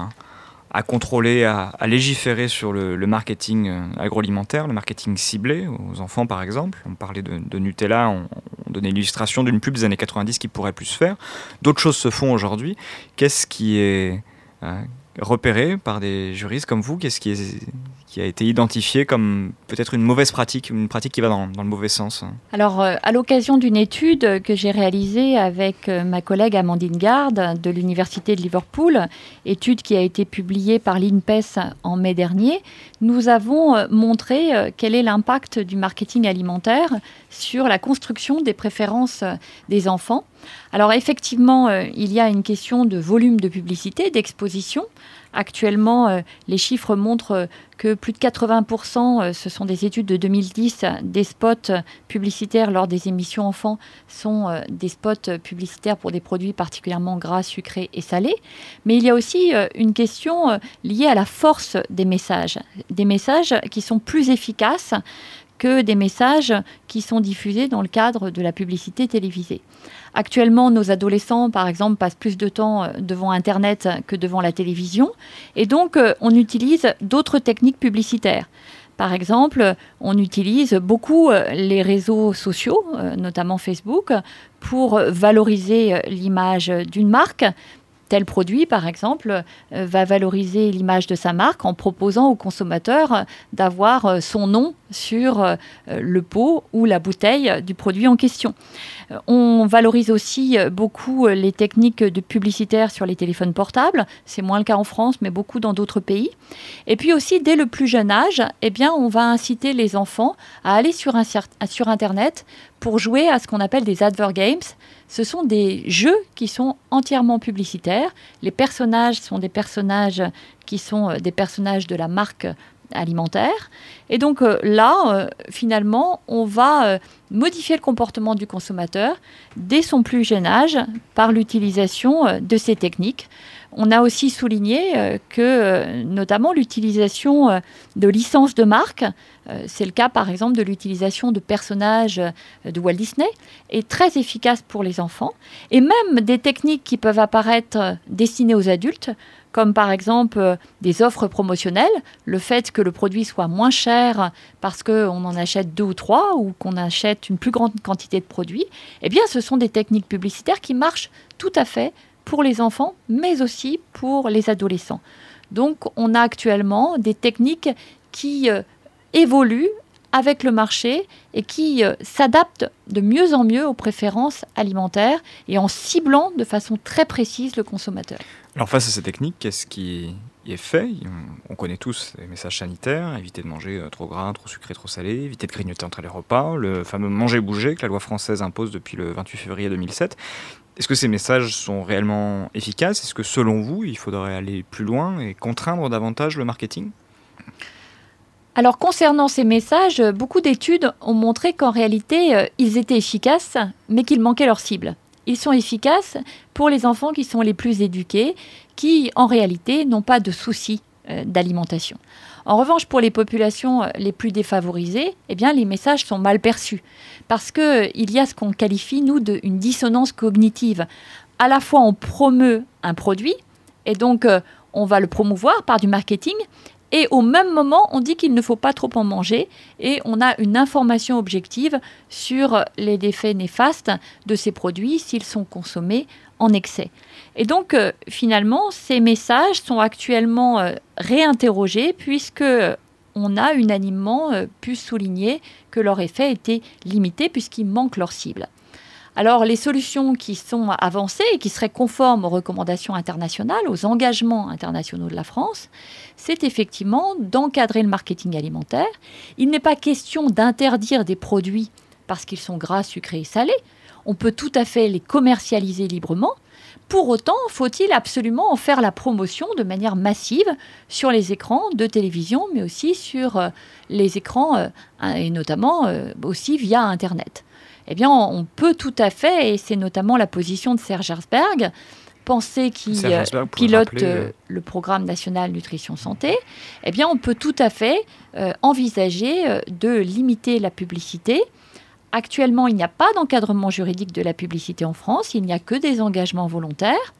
à, contrôler, à, légiférer sur le, marketing euh, agroalimentaire, le marketing ciblé, aux enfants par exemple, on parlait de, Nutella, on, donnait l'illustration d'une pub des années 90 qui pourrait plus se faire. D'autres choses se font aujourd'hui. Qu'est-ce qui est euh, repéré par des juristes comme vous Qu'est-ce qui a été identifié comme peut-être une mauvaise pratique, une pratique qui va dans, le mauvais sens Alors, euh, à l'occasion d'une étude que j'ai réalisée avec euh, ma collègue Amandine Garde de l'Université de Liverpool, étude qui a été publiée par l'INPES en mai dernier, nous avons euh, montré quel est l'impact du marketing alimentaire sur la construction des préférences des enfants. Alors effectivement, il y a une question de volume de publicité, d'exposition. Actuellement, euh, les chiffres montrent euh, que plus de 80%, euh, ce sont des études de 2010, des spots publicitaires lors des émissions enfants sont des spots publicitaires pour des produits particulièrement gras, sucrés et salés. Mais il y a aussi une question liée à la force des messages, des messages qui sont plus efficaces que des messages qui sont diffusés dans le cadre de la publicité télévisée. Actuellement, nos adolescents, par exemple, passent plus de temps euh, devant Internet que devant la télévision. Et donc, euh, on utilise d'autres techniques publicitaires. Par exemple, on utilise beaucoup euh, les réseaux sociaux, notamment Facebook, pour valoriser l'image d'une marque, tel produit, par exemple, euh, va valoriser l'image de sa marque en proposant au consommateur euh, d'avoir euh, son nom sur le pot ou la bouteille du produit en question. On valorise aussi beaucoup les techniques de publicitaire sur les téléphones portables. C'est moins le cas en France, mais beaucoup dans d'autres pays. Et puis aussi, dès le plus jeune âge, eh bien, on va inciter les enfants à aller sur, Internet pour jouer à ce qu'on appelle des advert games. Ce sont des jeux qui sont entièrement publicitaires. Les personnages sont des personnages qui sont euh, des personnages de la marque alimentaire. Et donc euh, là, euh, finalement, on va modifier le comportement du consommateur dès son plus jeune âge par l'utilisation de ces techniques. on a aussi souligné euh, que euh, notamment l'utilisation euh, de licences de marque, c'est le cas par exemple de l'utilisation de personnages de Walt Disney, est très efficace pour les enfants. Et même des techniques qui peuvent apparaître destinées aux adultes, comme par exemple des offres promotionnelles, le fait que le produit soit moins cher parce qu'on en achète deux ou trois ou qu'on achète une plus grande quantité de produits, eh bien ce sont des techniques publicitaires qui marchent tout à fait pour les enfants, mais aussi pour les adolescents. Donc on a actuellement des techniques qui euh, évoluent avec le marché et qui euh, s'adaptent de mieux en mieux aux préférences alimentaires et en ciblant de façon très précise le consommateur. Alors face à ces techniques, qu'est-ce qui est fait? On connaît tous les messages sanitaires, éviter de manger euh, trop gras, trop sucré, trop salé, éviter de grignoter entre les repas, le fameux manger-bouger que la loi française impose depuis le 28 février 2007. Est-ce que ces messages sont réellement efficaces? Est-ce que selon vous, il faudrait aller plus loin et contraindre davantage le marketing? Alors concernant ces messages, beaucoup d'études ont montré qu'en réalité, euh, ils étaient efficaces, mais qu'ils manquaient leur cible. Ils sont efficaces pour les enfants qui sont les plus éduqués, qui en réalité n'ont pas de soucis euh, d'alimentation. En revanche, pour les populations euh, les plus défavorisées, eh bien, les messages sont mal perçus parce qu'il y a ce qu'on qualifie, nous, d'une dissonance cognitive. À la fois, on promeut un produit, et donc euh, on va le promouvoir par du marketing, et au même moment, on dit qu'il ne faut pas trop en manger, et on a une information objective sur les défaits néfastes de ces produits s'ils sont consommés en excès. Et donc, euh, finalement, ces messages sont actuellement euh, réinterrogés puisque on a unanimement euh, pu souligner que leur effet était limité puisqu'il manque leur cible. Alors les solutions qui sont avancées et qui seraient conformes aux recommandations internationales, aux engagements internationaux de la France, c'est effectivement d'encadrer le marketing alimentaire. Il n'est pas question d'interdire des produits parce qu'ils sont gras, sucrés et salés. On peut tout à fait les commercialiser librement, pour autant, faut-il absolument en faire la promotion de manière massive sur les écrans de télévision, mais aussi sur euh, les écrans, euh, et notamment euh, aussi via Internet? Eh bien, on peut tout à fait, et c'est notamment la position de Serge Herzberg, penser qui pilote le programme national nutrition santé, eh bien, on peut tout à fait envisager de limiter la publicité. Actuellement, il n'y a pas d'encadrement juridique de la publicité en France, il n'y a que des engagements volontaires.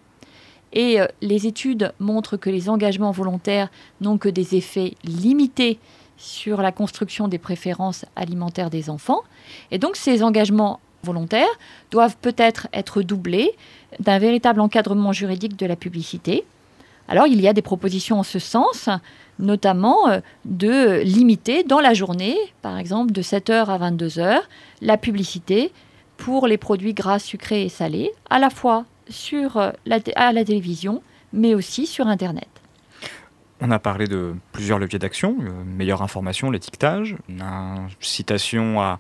Et euh, les études montrent que les engagements volontaires n'ont que des effets limités sur la construction des préférences alimentaires des enfants. Et donc ces engagements volontaires doivent peut-être être doublés d'un véritable encadrement juridique de la publicité. Alors il y a des propositions en ce sens, notamment euh, de limiter dans la journée, par exemple de 7h à 22h, la publicité pour les produits gras, sucrés et salés, à la fois euh, à la télévision, mais aussi sur Internet. On a parlé de plusieurs leviers d'action, meilleure information, l'étiquetage, une incitation à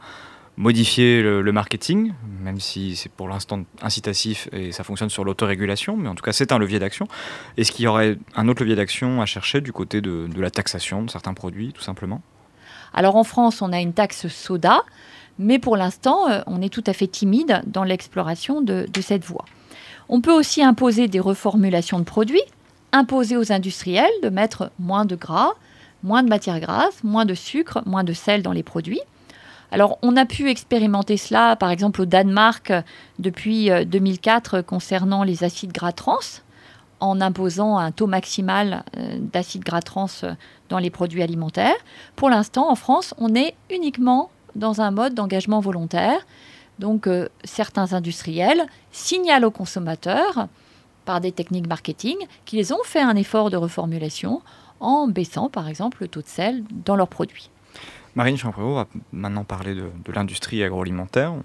modifier le, marketing, même si c'est pour l'instant incitatif et ça fonctionne sur l'autorégulation, mais en tout cas c'est un levier d'action. Est-ce qu'il y aurait un autre levier d'action à chercher du côté de, la taxation de certains produits, tout simplement? Alors en France, on a une taxe soda, mais pour l'instant, euh, on est tout à fait timide dans l'exploration de cette voie. On peut aussi imposer des reformulations de produits, imposer aux industriels de mettre moins de gras, moins de matières grasses, moins de sucre, moins de sel dans les produits. Alors, on a pu expérimenter cela, par exemple, au Danemark depuis 2004 euh, concernant les acides gras trans, en imposant un taux maximal euh, d'acides gras trans euh, dans les produits alimentaires. Pour l'instant, en France, on est uniquement dans un mode d'engagement volontaire. Donc, certains industriels signalent aux consommateurs, par des techniques marketing, qu'ils ont fait un effort de reformulation en baissant, par exemple, le taux de sel dans leurs produits. Marine Champréau va maintenant parler de, l'industrie agroalimentaire. On,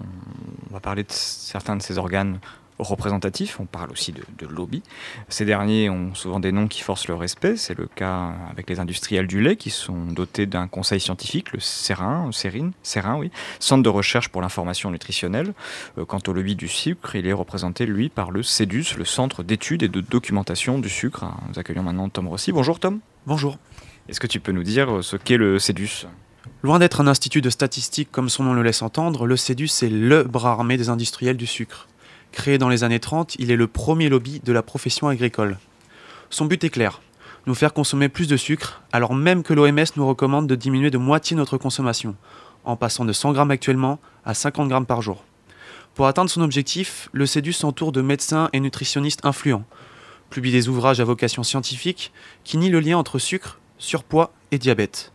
va parler de certains de ses organes représentatifs, on parle aussi de, lobby. Ces derniers ont souvent des noms qui forcent le respect. C'est le cas avec les industriels du lait qui sont dotés d'un conseil scientifique, le CERIN, CERIN, oui, Centre de recherche pour l'information nutritionnelle. Euh, quant au lobby du sucre, il est représenté, lui, par le CEDUS, le Centre d'études et de documentation du sucre. Nous accueillons maintenant Tom Rossi. Bonjour Tom. Bonjour. Est-ce que tu peux nous dire ce qu'est le CEDUS Loin d'être un institut de statistique comme son nom le laisse entendre, le CEDUS est le bras armé des industriels du sucre. Créé dans les années 30, il est le premier lobby de la profession agricole. Son but est clair, nous faire consommer plus de sucre, alors même que l'OMS nous recommande de diminuer de moitié notre consommation, en passant de 100 grammes actuellement à 50 grammes par jour. Pour atteindre son objectif, le CEDUS s'entoure de médecins et nutritionnistes influents, publie des ouvrages à vocation scientifique qui nient le lien entre sucre, surpoids et diabète.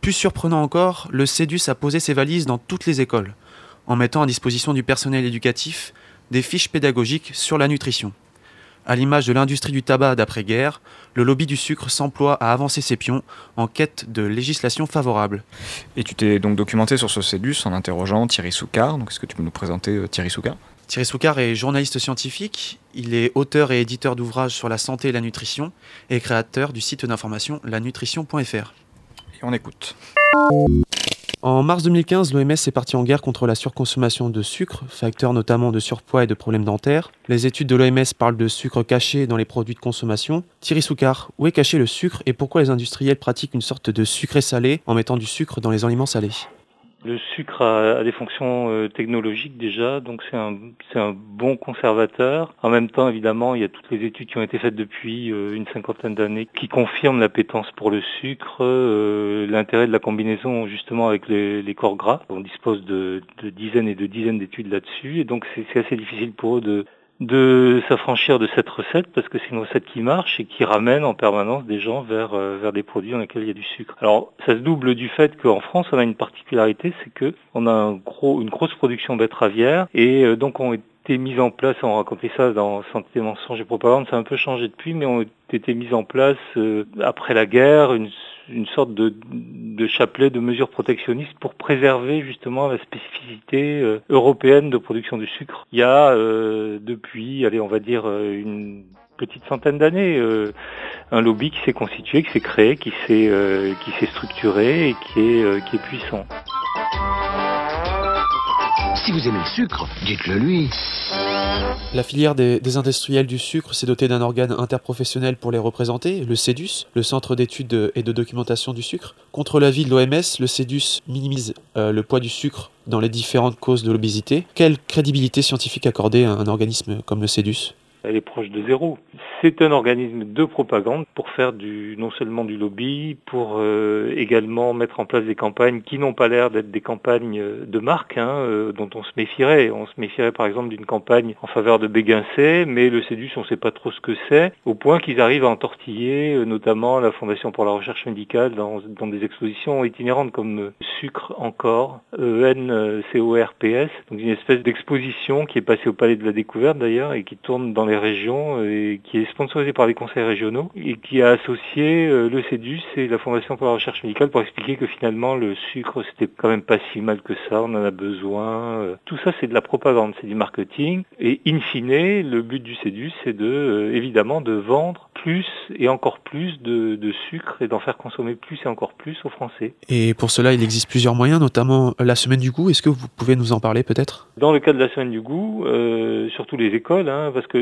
Plus surprenant encore, le CEDUS a posé ses valises dans toutes les écoles, en mettant à disposition du personnel éducatif des fiches pédagogiques sur la nutrition. À l'image de l'industrie du tabac d'après-guerre, le lobby du sucre s'emploie à avancer ses pions en quête de législation favorable. Et tu t'es donc documenté sur ce CEDUS en interrogeant Thierry Soucard. Est-ce que tu peux nous présenter euh, Thierry Soucard Thierry Soucard est journaliste scientifique, il est auteur et éditeur d'ouvrages sur la santé et la nutrition et créateur du site d'information lanutrition.fr. Et on écoute. En mars 2015, l'OMS est partie en guerre contre la surconsommation de sucre, facteur notamment de surpoids et de problèmes dentaires. Les études de l'OMS parlent de sucre caché dans les produits de consommation. Thierry Soucard, où est caché le sucre et pourquoi les industriels pratiquent une sorte de sucré salé en mettant du sucre dans les aliments salés? Le sucre a, des fonctions euh, technologiques déjà, donc c'est un, c'est un bon conservateur. En même temps, évidemment, il y a toutes les études qui ont été faites depuis euh, une cinquantaine d'années qui confirment l'appétence pour le sucre, euh, l'intérêt de la combinaison justement avec les, les corps gras. On dispose de, de, dizaines et de dizaines d'études là-dessus, et donc c'est assez difficile pour eux de de s'affranchir de cette recette parce que c'est une recette qui marche et qui ramène en permanence des gens vers euh, vers des produits dans lesquels il y a du sucre. Alors ça se double du fait qu'en France on a une particularité, c'est que on a un gros une grosse production betteravière et euh, donc on été mises en place, on racontait ça dans Santé, mensonges et propagande, ça a un peu changé depuis, mais ont été mises en place euh, après la guerre, une, une sorte de, de, chapelet de mesures protectionnistes pour préserver justement la spécificité euh, européenne de production du sucre. Il y a euh, depuis, allez, on va dire une petite centaine d'années, un lobby qui s'est constitué, qui s'est créé, qui s'est qui s'est structuré et qui est qui est puissant. Si vous aimez le sucre, dites-le lui. La filière des, industriels du sucre s'est dotée d'un organe interprofessionnel pour les représenter, le CEDUS, le Centre d'études et de documentation du sucre. Contre l'avis de l'OMS, le CEDUS minimise euh, le poids du sucre dans les différentes causes de l'obésité. Quelle crédibilité scientifique accorder à un organisme comme le CEDUS elle est proche de zéro. C'est un organisme de propagande pour faire du non seulement du lobby, pour euh, également mettre en place des campagnes qui n'ont pas l'air d'être des campagnes de marque, hein, euh, dont on se méfierait. On se méfierait par exemple d'une campagne en faveur de Béguincet, mais le CEDUS, on ne sait pas trop ce que c'est, au point qu'ils arrivent à entortiller euh, notamment la Fondation pour la recherche médicale dans, dans des expositions itinérantes comme Sucre encore, E-N-C-O-R-P-S, donc une espèce d'exposition qui est passée au Palais de la Découverte d'ailleurs et qui tourne dans les régions et qui est sponsorisé par les conseils régionaux et qui a associé euh, le CEDUS et la Fondation pour la recherche médicale pour expliquer que finalement le sucre c'était quand même pas si mal que ça, on en a besoin. Euh. Tout ça c'est de la propagande, c'est du marketing et in fine le but du CEDUS c'est de euh, évidemment de vendre plus et encore plus de, de sucre et d'en faire consommer plus et encore plus aux Français. Et pour cela il existe plusieurs moyens, notamment la semaine du goût. Est-ce que vous pouvez nous en parler peut-être? Dans le cas de la semaine du goût, euh, surtout les écoles, hein, parce que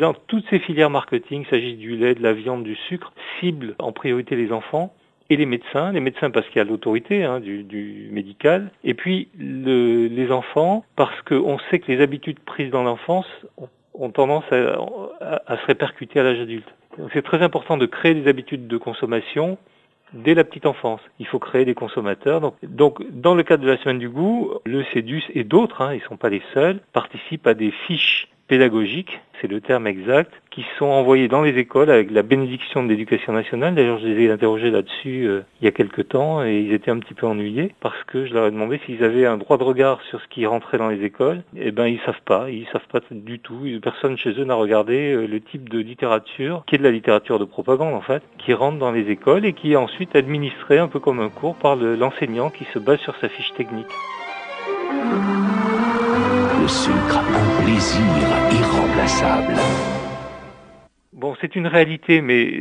dans toutes ces filières marketing, il s'agit du lait, de la viande, du sucre, ciblent en priorité les enfants et les médecins, les médecins parce qu'il y a l'autorité hein, du, médical, et puis le, les enfants parce qu'on sait que les habitudes prises dans l'enfance ont, tendance à, se répercuter à l'âge adulte. C'est très important de créer des habitudes de consommation dès la petite enfance. Il faut créer des consommateurs. Donc, donc dans le cadre de la semaine du goût, le CEDUS et d'autres, hein, ils ne sont pas les seuls, participent à des fiches pédagogiques, c'est le terme exact, qui sont envoyés dans les écoles avec la bénédiction de l'éducation nationale. D'ailleurs, je les ai interrogés là-dessus euh, il y a quelque temps et ils étaient un petit peu ennuyés parce que je leur ai demandé s'ils avaient un droit de regard sur ce qui rentrait dans les écoles. Eh ben, ils savent pas. Ils savent pas du tout. Personne chez eux n'a regardé euh, le type de littérature, qui est de la littérature de propagande en fait, qui rentre dans les écoles et qui est ensuite administrée un peu comme un cours par l'enseignant qui se base sur sa fiche technique. Bon, c'est une réalité, mais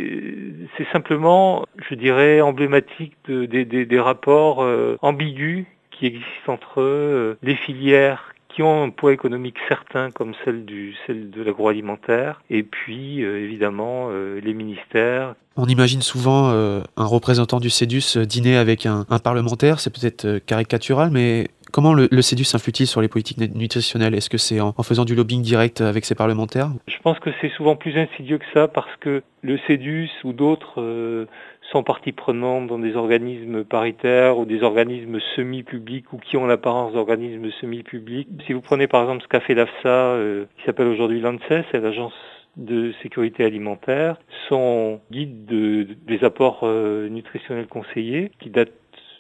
c'est simplement, je dirais, emblématique de, de, de, des rapports euh, ambigus qui existent entre euh, les filières qui ont un poids économique certain comme celle, du, celle de l'agroalimentaire, et puis euh, évidemment euh, les ministères. On imagine souvent euh, un représentant du CEDUS dîner avec un, un parlementaire, c'est peut-être caricatural, mais Comment le, le CEDUS influe-t-il sur les politiques nutritionnelles? Est-ce que c'est en, en, faisant du lobbying direct avec ses parlementaires? Je pense que c'est souvent plus insidieux que ça parce que le CEDUS ou d'autres euh, sont partie prenante dans des organismes paritaires ou des organismes semi-publics ou qui ont l'apparence d'organismes semi-publics. Si vous prenez par exemple ce qu'a fait l'AFSA, euh, qui s'appelle aujourd'hui l'ANSES, c'est l'agence de sécurité alimentaire, son guide de, des apports euh, nutritionnels conseillés, qui date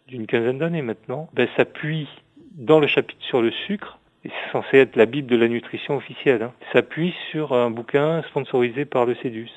d'une quinzaine d'années maintenant, ben, s'appuie dans le chapitre sur le sucre, et c'est censé être la Bible de la nutrition officielle, hein, s'appuie sur un bouquin sponsorisé par le CEDUS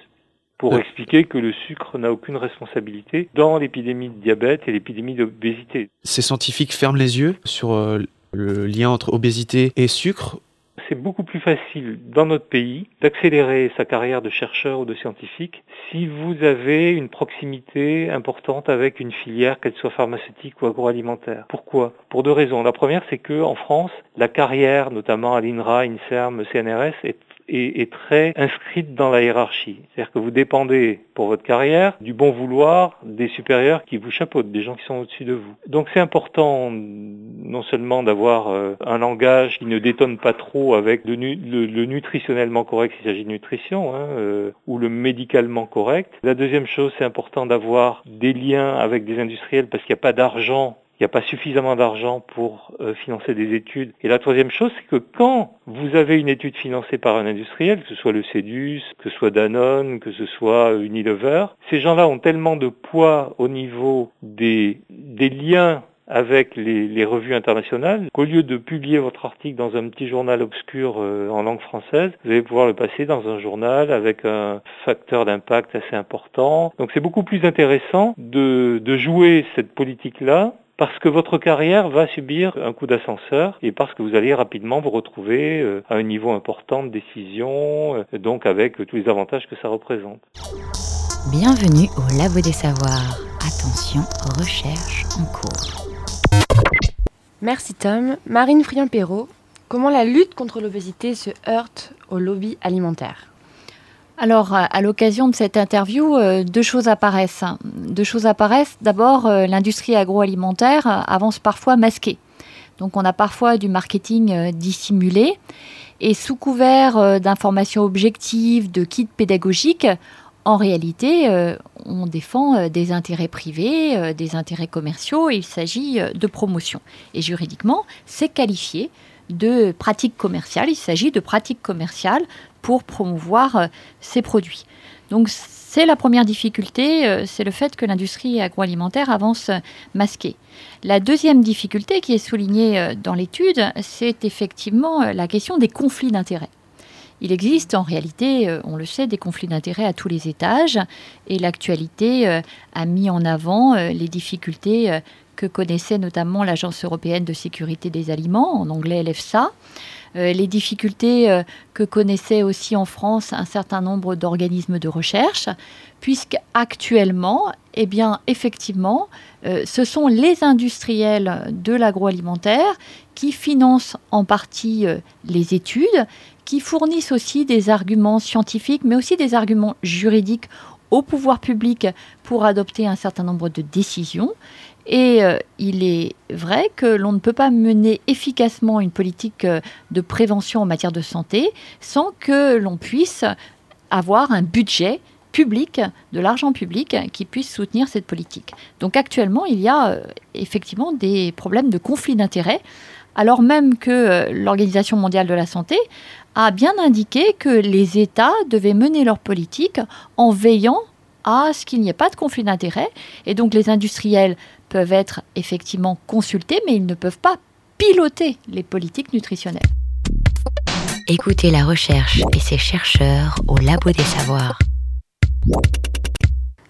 pour ouais. expliquer que le sucre n'a aucune responsabilité dans l'épidémie de diabète et l'épidémie d'obésité. Ces scientifiques ferment les yeux sur euh, le lien entre obésité et sucre c'est beaucoup plus facile dans notre pays d'accélérer sa carrière de chercheur ou de scientifique si vous avez une proximité importante avec une filière, qu'elle soit pharmaceutique ou agroalimentaire. Pourquoi? Pour deux raisons. La première, c'est que en France, la carrière, notamment à l'INRA, INSERM, CNRS, est est, très inscrite dans la hiérarchie. C'est-à-dire que vous dépendez pour votre carrière du bon vouloir des supérieurs qui vous chapeautent, des gens qui sont au-dessus de vous. Donc c'est important non seulement d'avoir euh, un langage qui ne détonne pas trop avec le nutritionnellement correct s'il s'agit de nutrition, hein, euh, ou le médicalement correct. La deuxième chose, c'est important d'avoir des liens avec des industriels parce qu'il n'y a pas d'argent il n'y a pas suffisamment d'argent pour euh, financer des études. Et la troisième chose, c'est que quand vous avez une étude financée par un industriel, que ce soit le CEDUS, que ce soit Danone, que ce soit Unilever, ces gens-là ont tellement de poids au niveau des, liens avec les, revues internationales, qu'au lieu de publier votre article dans un petit journal obscur euh, en langue française, vous allez pouvoir le passer dans un journal avec un facteur d'impact assez important. Donc c'est beaucoup plus intéressant de jouer cette politique-là parce que votre carrière va subir un coup d'ascenseur et parce que vous allez rapidement vous retrouver euh, à un niveau important de décision, euh, donc avec tous les avantages que ça représente. Bienvenue au Labo des Savoirs. Attention, recherche en cours. Merci Tom. Marine Friand-Perrault, comment la lutte contre l'obésité se heurte au lobby alimentaire? Alors, à l'occasion de cette interview, euh, deux choses apparaissent. Deux choses apparaissent. D'abord, euh, l'industrie agroalimentaire avance parfois masquée. Donc, on a parfois du marketing euh, dissimulé. Et sous couvert d'informations objectives, de kits pédagogiques, en réalité, on défend des intérêts privés, des intérêts commerciaux. il s'agit de promotion. Et juridiquement, c'est qualifié de pratique commerciale. Il s'agit de pratique commerciale pour promouvoir euh, ces produits. Donc c'est la première difficulté, euh, c'est le fait que l'industrie agroalimentaire avance euh, masquée. La deuxième difficulté qui est soulignée dans l'étude, c'est effectivement la question des conflits d'intérêts. Il existe en réalité, on le sait, des conflits d'intérêts à tous les étages et l'actualité a mis en avant les difficultés que connaissait notamment l'Agence européenne de sécurité des aliments, en anglais l'EFSA, euh, les difficultés euh, que connaissaient aussi en France un certain nombre d'organismes de recherche, puisque actuellement, eh effectivement, euh, ce sont les industriels de l'agroalimentaire qui financent en partie les études, qui fournissent aussi des arguments scientifiques, mais aussi des arguments juridiques au pouvoir public pour adopter un certain nombre de décisions. Et euh, il est vrai que l'on ne peut pas mener efficacement une politique euh, de prévention en matière de santé sans que l'on puisse avoir un budget public, de l'argent public qui puisse soutenir cette politique. Donc actuellement, il y a euh, effectivement des problèmes de conflit d'intérêts, alors même que l'Organisation mondiale de la santé a bien indiqué que les États devaient mener leur politique en veillant à ce qu'il n'y ait pas de conflit d'intérêts. Et donc les industriels peuvent être effectivement consultés, mais ils ne peuvent pas piloter les politiques nutritionnelles. Écoutez la recherche et ses chercheurs au Labo des Savoirs.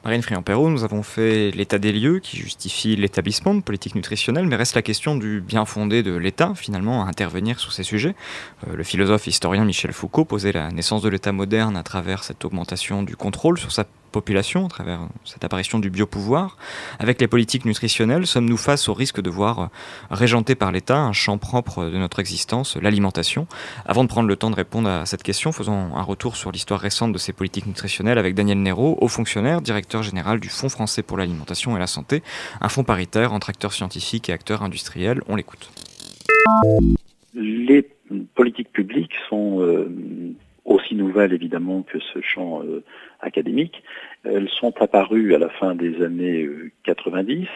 Marine Friand-Perrault, nous avons fait l'état des lieux qui justifie l'établissement de politique nutritionnelle, mais reste la question du bien fondé de l'État, finalement, à intervenir sur ces sujets. Euh, le philosophe historien Michel Foucault posait la naissance de l'État moderne à travers cette augmentation du contrôle sur sa population, à travers cette apparition du biopouvoir. Avec les politiques nutritionnelles, sommes-nous face au risque de voir régenter par l'État un champ propre de notre existence, l'alimentation? Avant de prendre le temps de répondre à cette question, faisons un retour sur l'histoire récente de ces politiques nutritionnelles avec Daniel Nero, haut fonctionnaire, directeur général du Fonds français pour l'alimentation et la santé, un fonds paritaire entre acteurs scientifiques et acteurs industriels. On l'écoute. Les politiques publiques sont euh, aussi nouvelles évidemment que ce champ euh, académique. Elles sont apparues à la fin des années 90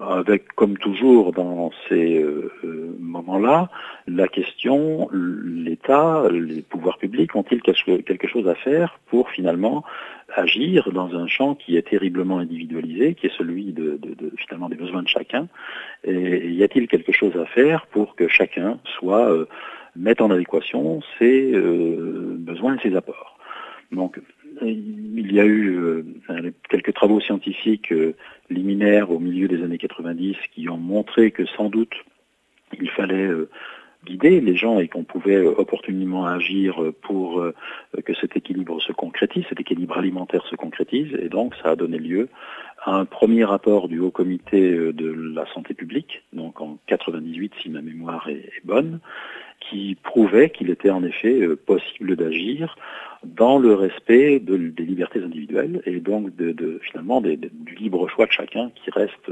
avec, comme toujours dans ces euh, euh, moments-là, la question, l'État, les pouvoirs publics ont-ils quelque chose à faire pour finalement agir dans un champ qui est terriblement individualisé, qui est celui de, finalement des besoins de chacun, et y a-t-il quelque chose à faire pour que chacun soit euh, mette en adéquation ses besoins et ses apports? Donc il y a eu euh, quelques travaux scientifiques euh, liminaires au milieu des années 90 qui ont montré que sans doute il fallait euh, guider les gens et qu'on pouvait opportunément agir pour que cet équilibre se concrétise, cet équilibre alimentaire se concrétise, et donc ça a donné lieu à un premier rapport du Haut Comité de la santé publique, donc en 98 si ma mémoire est bonne, qui prouvait qu'il était en effet possible d'agir dans le respect de, des libertés individuelles et donc de, finalement du libre choix de chacun qui reste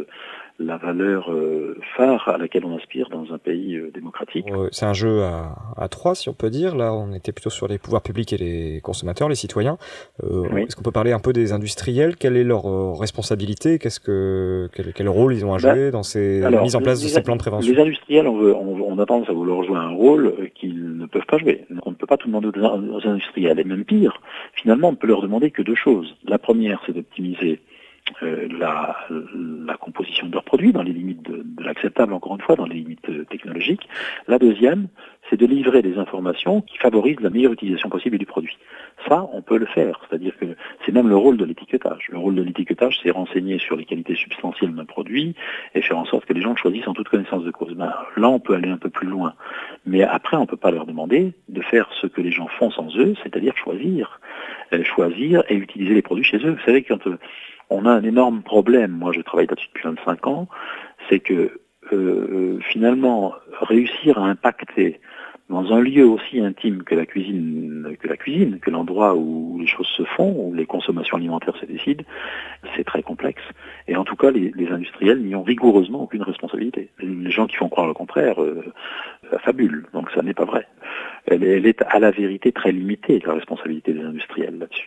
la valeur euh, phare à laquelle on aspire dans un pays euh, démocratique. c'est un jeu à, trois, si on peut dire. Là, on était plutôt sur les pouvoirs publics et les consommateurs, les citoyens. Euh, est-ce qu'on peut parler un peu des industriels? Quelle est leur responsabilité? Qu'est-ce que quel, rôle ils ont à ben, jouer dans ces la mise en place de ces plans de prévention? Les industriels, on, veut, on, a tendance à vouloir jouer un rôle qu'ils ne peuvent pas jouer. On ne peut pas tout demander aux industriels. Et même pire, finalement, on ne peut leur demander que deux choses. La première, c'est d'optimiser euh, la, composition de leurs produits dans les limites de, l'acceptable, encore une fois, dans les limites euh, technologiques. La deuxième, c'est de livrer des informations qui favorisent la meilleure utilisation possible du produit. Ça, on peut le faire, c'est-à-dire que c'est même le rôle de l'étiquetage. Le rôle de l'étiquetage, c'est renseigner sur les qualités substantielles d'un produit et faire en sorte que les gens choisissent en toute connaissance de cause. Ben, là, on peut aller un peu plus loin. Mais après, on ne peut pas leur demander de faire ce que les gens font sans eux, c'est-à-dire choisir. Euh, choisir et utiliser les produits chez eux. Vous savez, quand on a un énorme problème, moi je travaille là-dessus depuis 25 ans, c'est que euh, finalement réussir à impacter dans un lieu aussi intime que la cuisine, que l'endroit où les choses se font, où les consommations alimentaires se décident, c'est très complexe. Et en tout cas, les, industriels n'y ont rigoureusement aucune responsabilité. Les gens qui font croire le contraire euh, fabulent, donc ça n'est pas vrai. Elle est à la vérité très limitée, la responsabilité des industriels là-dessus.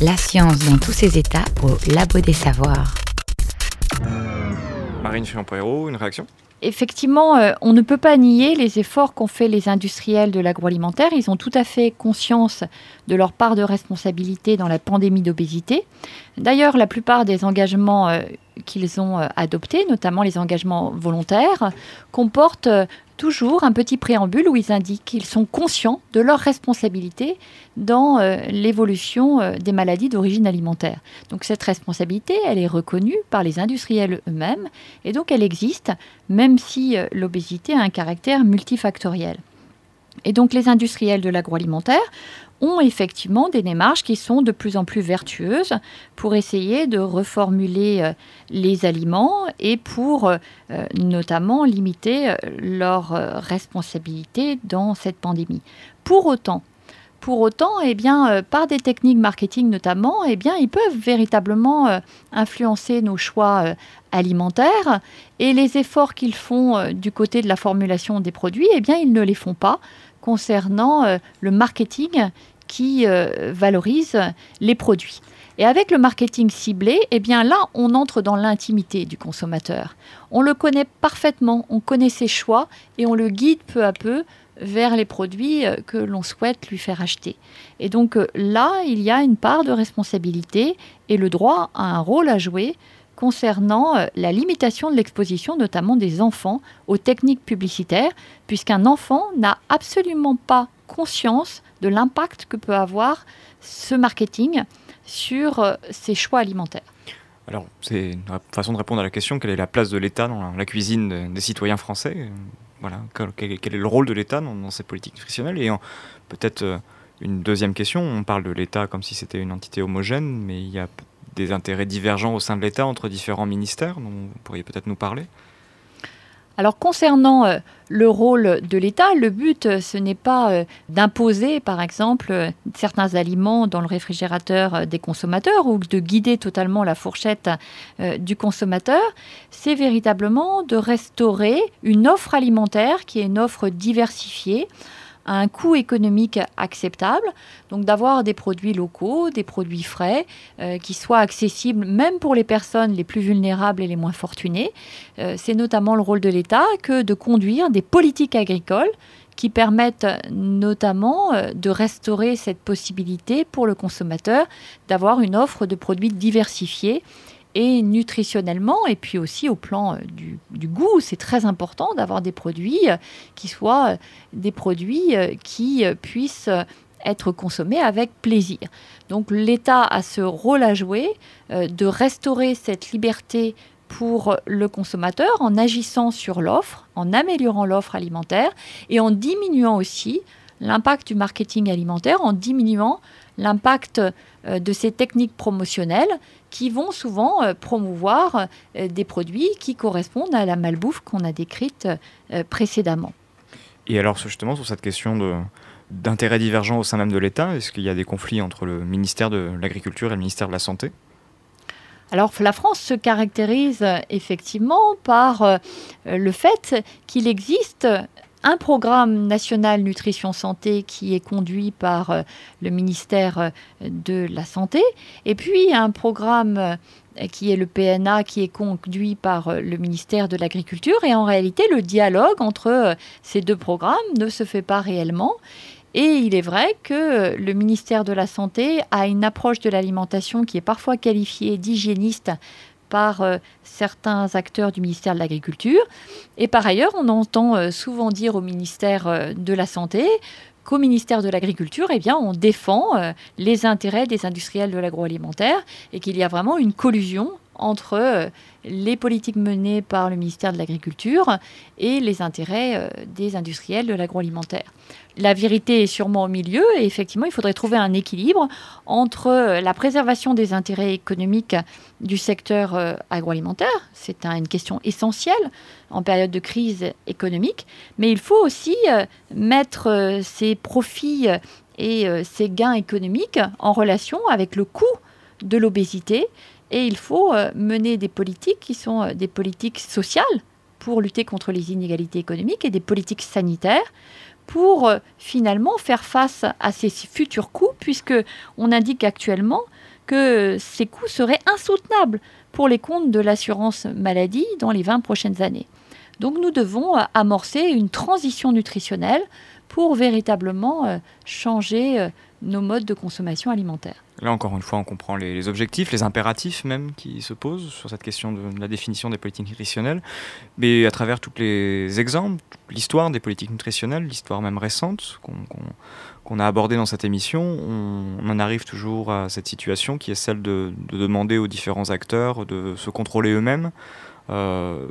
La science dans tous ses états au Labo des Savoirs. Marine Chion-Poirot, une réaction? Effectivement, euh, on ne peut pas nier les efforts qu'ont fait les industriels de l'agroalimentaire. Ils ont tout à fait conscience de leur part de responsabilité dans la pandémie d'obésité. D'ailleurs, la plupart des engagements euh, qu'ils ont euh, adoptés, notamment les engagements volontaires, comportent toujours un petit préambule où ils indiquent qu'ils sont conscients de leur responsabilité dans euh, l'évolution euh, des maladies d'origine alimentaire. Donc cette responsabilité, elle est reconnue par les industriels eux-mêmes et donc elle existe même si euh, l'obésité a un caractère multifactoriel. Et donc les industriels de l'agroalimentaire ont effectivement des démarches qui sont de plus en plus vertueuses pour essayer de reformuler euh, les aliments et pour euh, notamment limiter euh, leur responsabilité dans cette pandémie. Pour autant, pour autant, eh bien, par des techniques marketing notamment, eh bien, ils peuvent véritablement influencer nos choix alimentaires et les efforts qu'ils font du côté de la formulation des produits, eh bien, ils ne les font pas concernant euh, le marketing qui euh, valorise les produits. Et avec le marketing ciblé, eh bien là, on entre dans l'intimité du consommateur. On le connaît parfaitement, on connaît ses choix et on le guide peu à peu vers les produits euh, que l'on souhaite lui faire acheter. Et donc là, il y a une part de responsabilité et le droit a un rôle à jouer concernant euh, la limitation de l'exposition notamment des enfants aux techniques publicitaires, puisqu'un enfant n'a absolument pas conscience de l'impact que peut avoir ce marketing sur euh, ses choix alimentaires. Alors, c'est une façon de répondre à la question quelle est la place de l'État dans la cuisine des citoyens français? Voilà, quel, est le rôle de l'État dans, cette politique nutritionnelle Et peut-être euh, une deuxième question on parle de l'État comme si c'était une entité homogène, mais il y a des intérêts divergents au sein de l'État entre différents ministères vous pourriez peut-être nous parler? Alors concernant euh, le rôle de l'État. Le but, ce n'est pas euh, d'imposer, par exemple, euh, certains aliments dans le réfrigérateur euh, des consommateurs ou de guider totalement la fourchette du consommateur. C'est véritablement de restaurer une offre alimentaire qui est une offre diversifiée à un coût économique acceptable, donc d'avoir des produits locaux, des produits frais, euh, qui soient accessibles même pour les personnes les plus vulnérables et les moins fortunées. Euh, c'est notamment le rôle de l'État que de conduire des politiques agricoles qui permettent notamment euh, de restaurer cette possibilité pour le consommateur d'avoir une offre de produits diversifiés et nutritionnellement, et puis aussi au plan euh, du, goût, c'est très important d'avoir des produits euh, qui soient euh, des produits qui puissent être consommés avec plaisir. Donc l'État a ce rôle à jouer de restaurer cette liberté pour le consommateur en agissant sur l'offre, en améliorant l'offre alimentaire et en diminuant aussi l'impact du marketing alimentaire, en diminuant l'impact de ces techniques promotionnelles qui vont souvent euh, promouvoir euh, des produits qui correspondent à la malbouffe qu'on a décrite euh, précédemment. Et alors justement sur cette question de, d'intérêts divergents au sein même de l'État, est-ce qu'il y a des conflits entre le ministère de l'Agriculture et le ministère de la Santé? Alors la France se caractérise effectivement par le fait qu'il existe un programme national nutrition santé qui est conduit par euh, le ministère euh, de la Santé, et puis un programme euh, qui est le PNA, qui est conduit par le ministère de l'Agriculture. Et en réalité, le dialogue entre ces deux programmes ne se fait pas réellement. Et il est vrai que le ministère de la Santé a une approche de l'alimentation qui est parfois qualifiée d'hygiéniste par euh, certains acteurs du ministère de l'Agriculture. Et par ailleurs, on entend euh, souvent dire au ministère euh, de la Santé qu'au ministère de l'Agriculture, eh bien, on défend les intérêts des industriels de l'agroalimentaire et qu'il y a vraiment une collusion entre les politiques menées par le ministère de l'Agriculture et les intérêts des industriels de l'agroalimentaire. La vérité est sûrement au milieu et effectivement, il faudrait trouver un équilibre entre la préservation des intérêts économiques du secteur euh, agroalimentaire, c'est une question essentielle en période de crise économique, mais il faut aussi euh, mettre euh, ces profits et ces gains économiques en relation avec le coût de l'obésité et il faut mener des politiques qui sont des politiques sociales pour lutter contre les inégalités économiques et des politiques sanitaires pour euh, finalement faire face à ces futurs coûts, puisque on indique actuellement que ces coûts seraient insoutenables pour les comptes de l'assurance maladie dans les 20 prochaines années. Donc nous devons euh, amorcer une transition nutritionnelle pour véritablement euh, changer nos modes de consommation alimentaire. Là, encore une fois, on comprend les, objectifs, les impératifs même qui se posent sur cette question de, la définition des politiques nutritionnelles. Mais à travers tous les exemples, l'histoire des politiques nutritionnelles, l'histoire même récente qu'on a abordée dans cette émission, on, en arrive toujours à cette situation qui est celle de, demander aux différents acteurs de se contrôler eux-mêmes. Euh,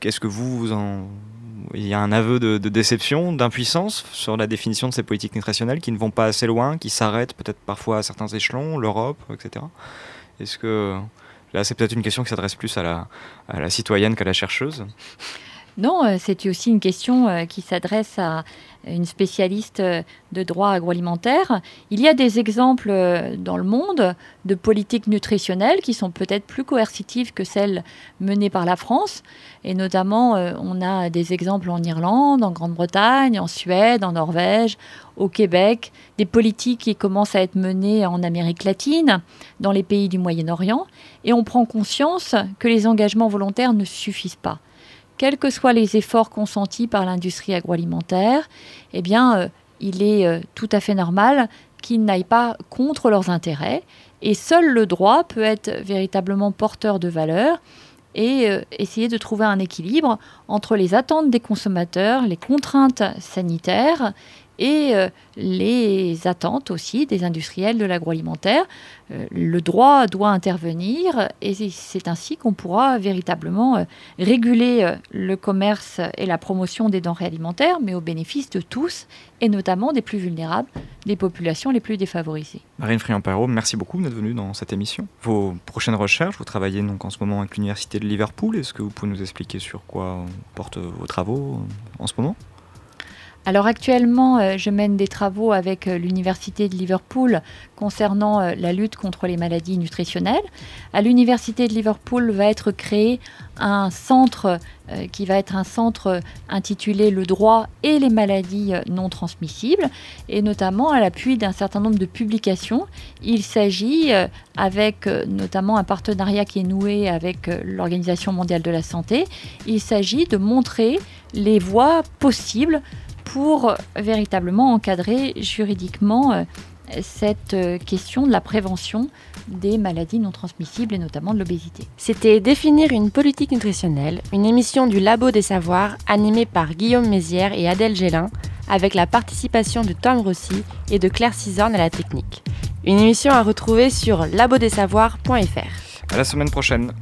qu'est-ce que vous, vous en, il y a un aveu de, déception, d'impuissance sur la définition de ces politiques nutritionnelles qui ne vont pas assez loin, qui s'arrêtent peut-être parfois à certains échelons, l'Europe, etc. Est-ce que là, c'est peut-être une question qui s'adresse plus à la, à la citoyenne qu'à la chercheuse non, euh, c'est aussi une question euh, qui s'adresse à une spécialiste euh, de droit agroalimentaire. Il y a des exemples dans le monde de politiques nutritionnelles qui sont peut-être plus coercitives que celles menées par la France. Et notamment, on a des exemples en Irlande, en Grande-Bretagne, en Suède, en Norvège, au Québec, des politiques qui commencent à être menées en Amérique latine, dans les pays du Moyen-Orient. Et on prend conscience que les engagements volontaires ne suffisent pas quels que soient les efforts consentis par l'industrie agroalimentaire, eh euh, il est euh, tout à fait normal qu'ils n'aillent pas contre leurs intérêts. Et seul le droit peut être véritablement porteur de valeur et euh, essayer de trouver un équilibre entre les attentes des consommateurs, les contraintes sanitaires et euh, les attentes aussi des industriels de l'agroalimentaire. Euh, le droit doit intervenir et c'est ainsi qu'on pourra véritablement euh, réguler le commerce et la promotion des denrées alimentaires, mais au bénéfice de tous et notamment des plus vulnérables, des populations les plus défavorisées. Marine Friand-Perrault, merci beaucoup d'être venue dans cette émission. Vos prochaines recherches, vous travaillez donc en ce moment avec l'Université de Liverpool. Est-ce que vous pouvez nous expliquer sur quoi portent vos travaux en ce moment? Alors actuellement, euh, je mène des travaux avec euh, l'Université de Liverpool concernant euh, la lutte contre les maladies nutritionnelles. À l'Université de Liverpool va être créé un centre qui va être un centre intitulé Le droit et les maladies non transmissibles, et notamment à l'appui d'un certain nombre de publications. Il s'agit, avec notamment un partenariat qui est noué avec l'Organisation mondiale de la santé, il s'agit de montrer les voies possibles pour véritablement encadrer juridiquement euh, cette euh, question de la prévention des maladies non transmissibles et notamment de l'obésité. C'était Définir une politique nutritionnelle, une émission du Labo des Savoirs animée par Guillaume Mézières et Adèle Gélin avec la participation de Tom Rossi et de Claire Cisorne à la technique. Une émission à retrouver sur labodesavoirs.fr. À la semaine prochaine.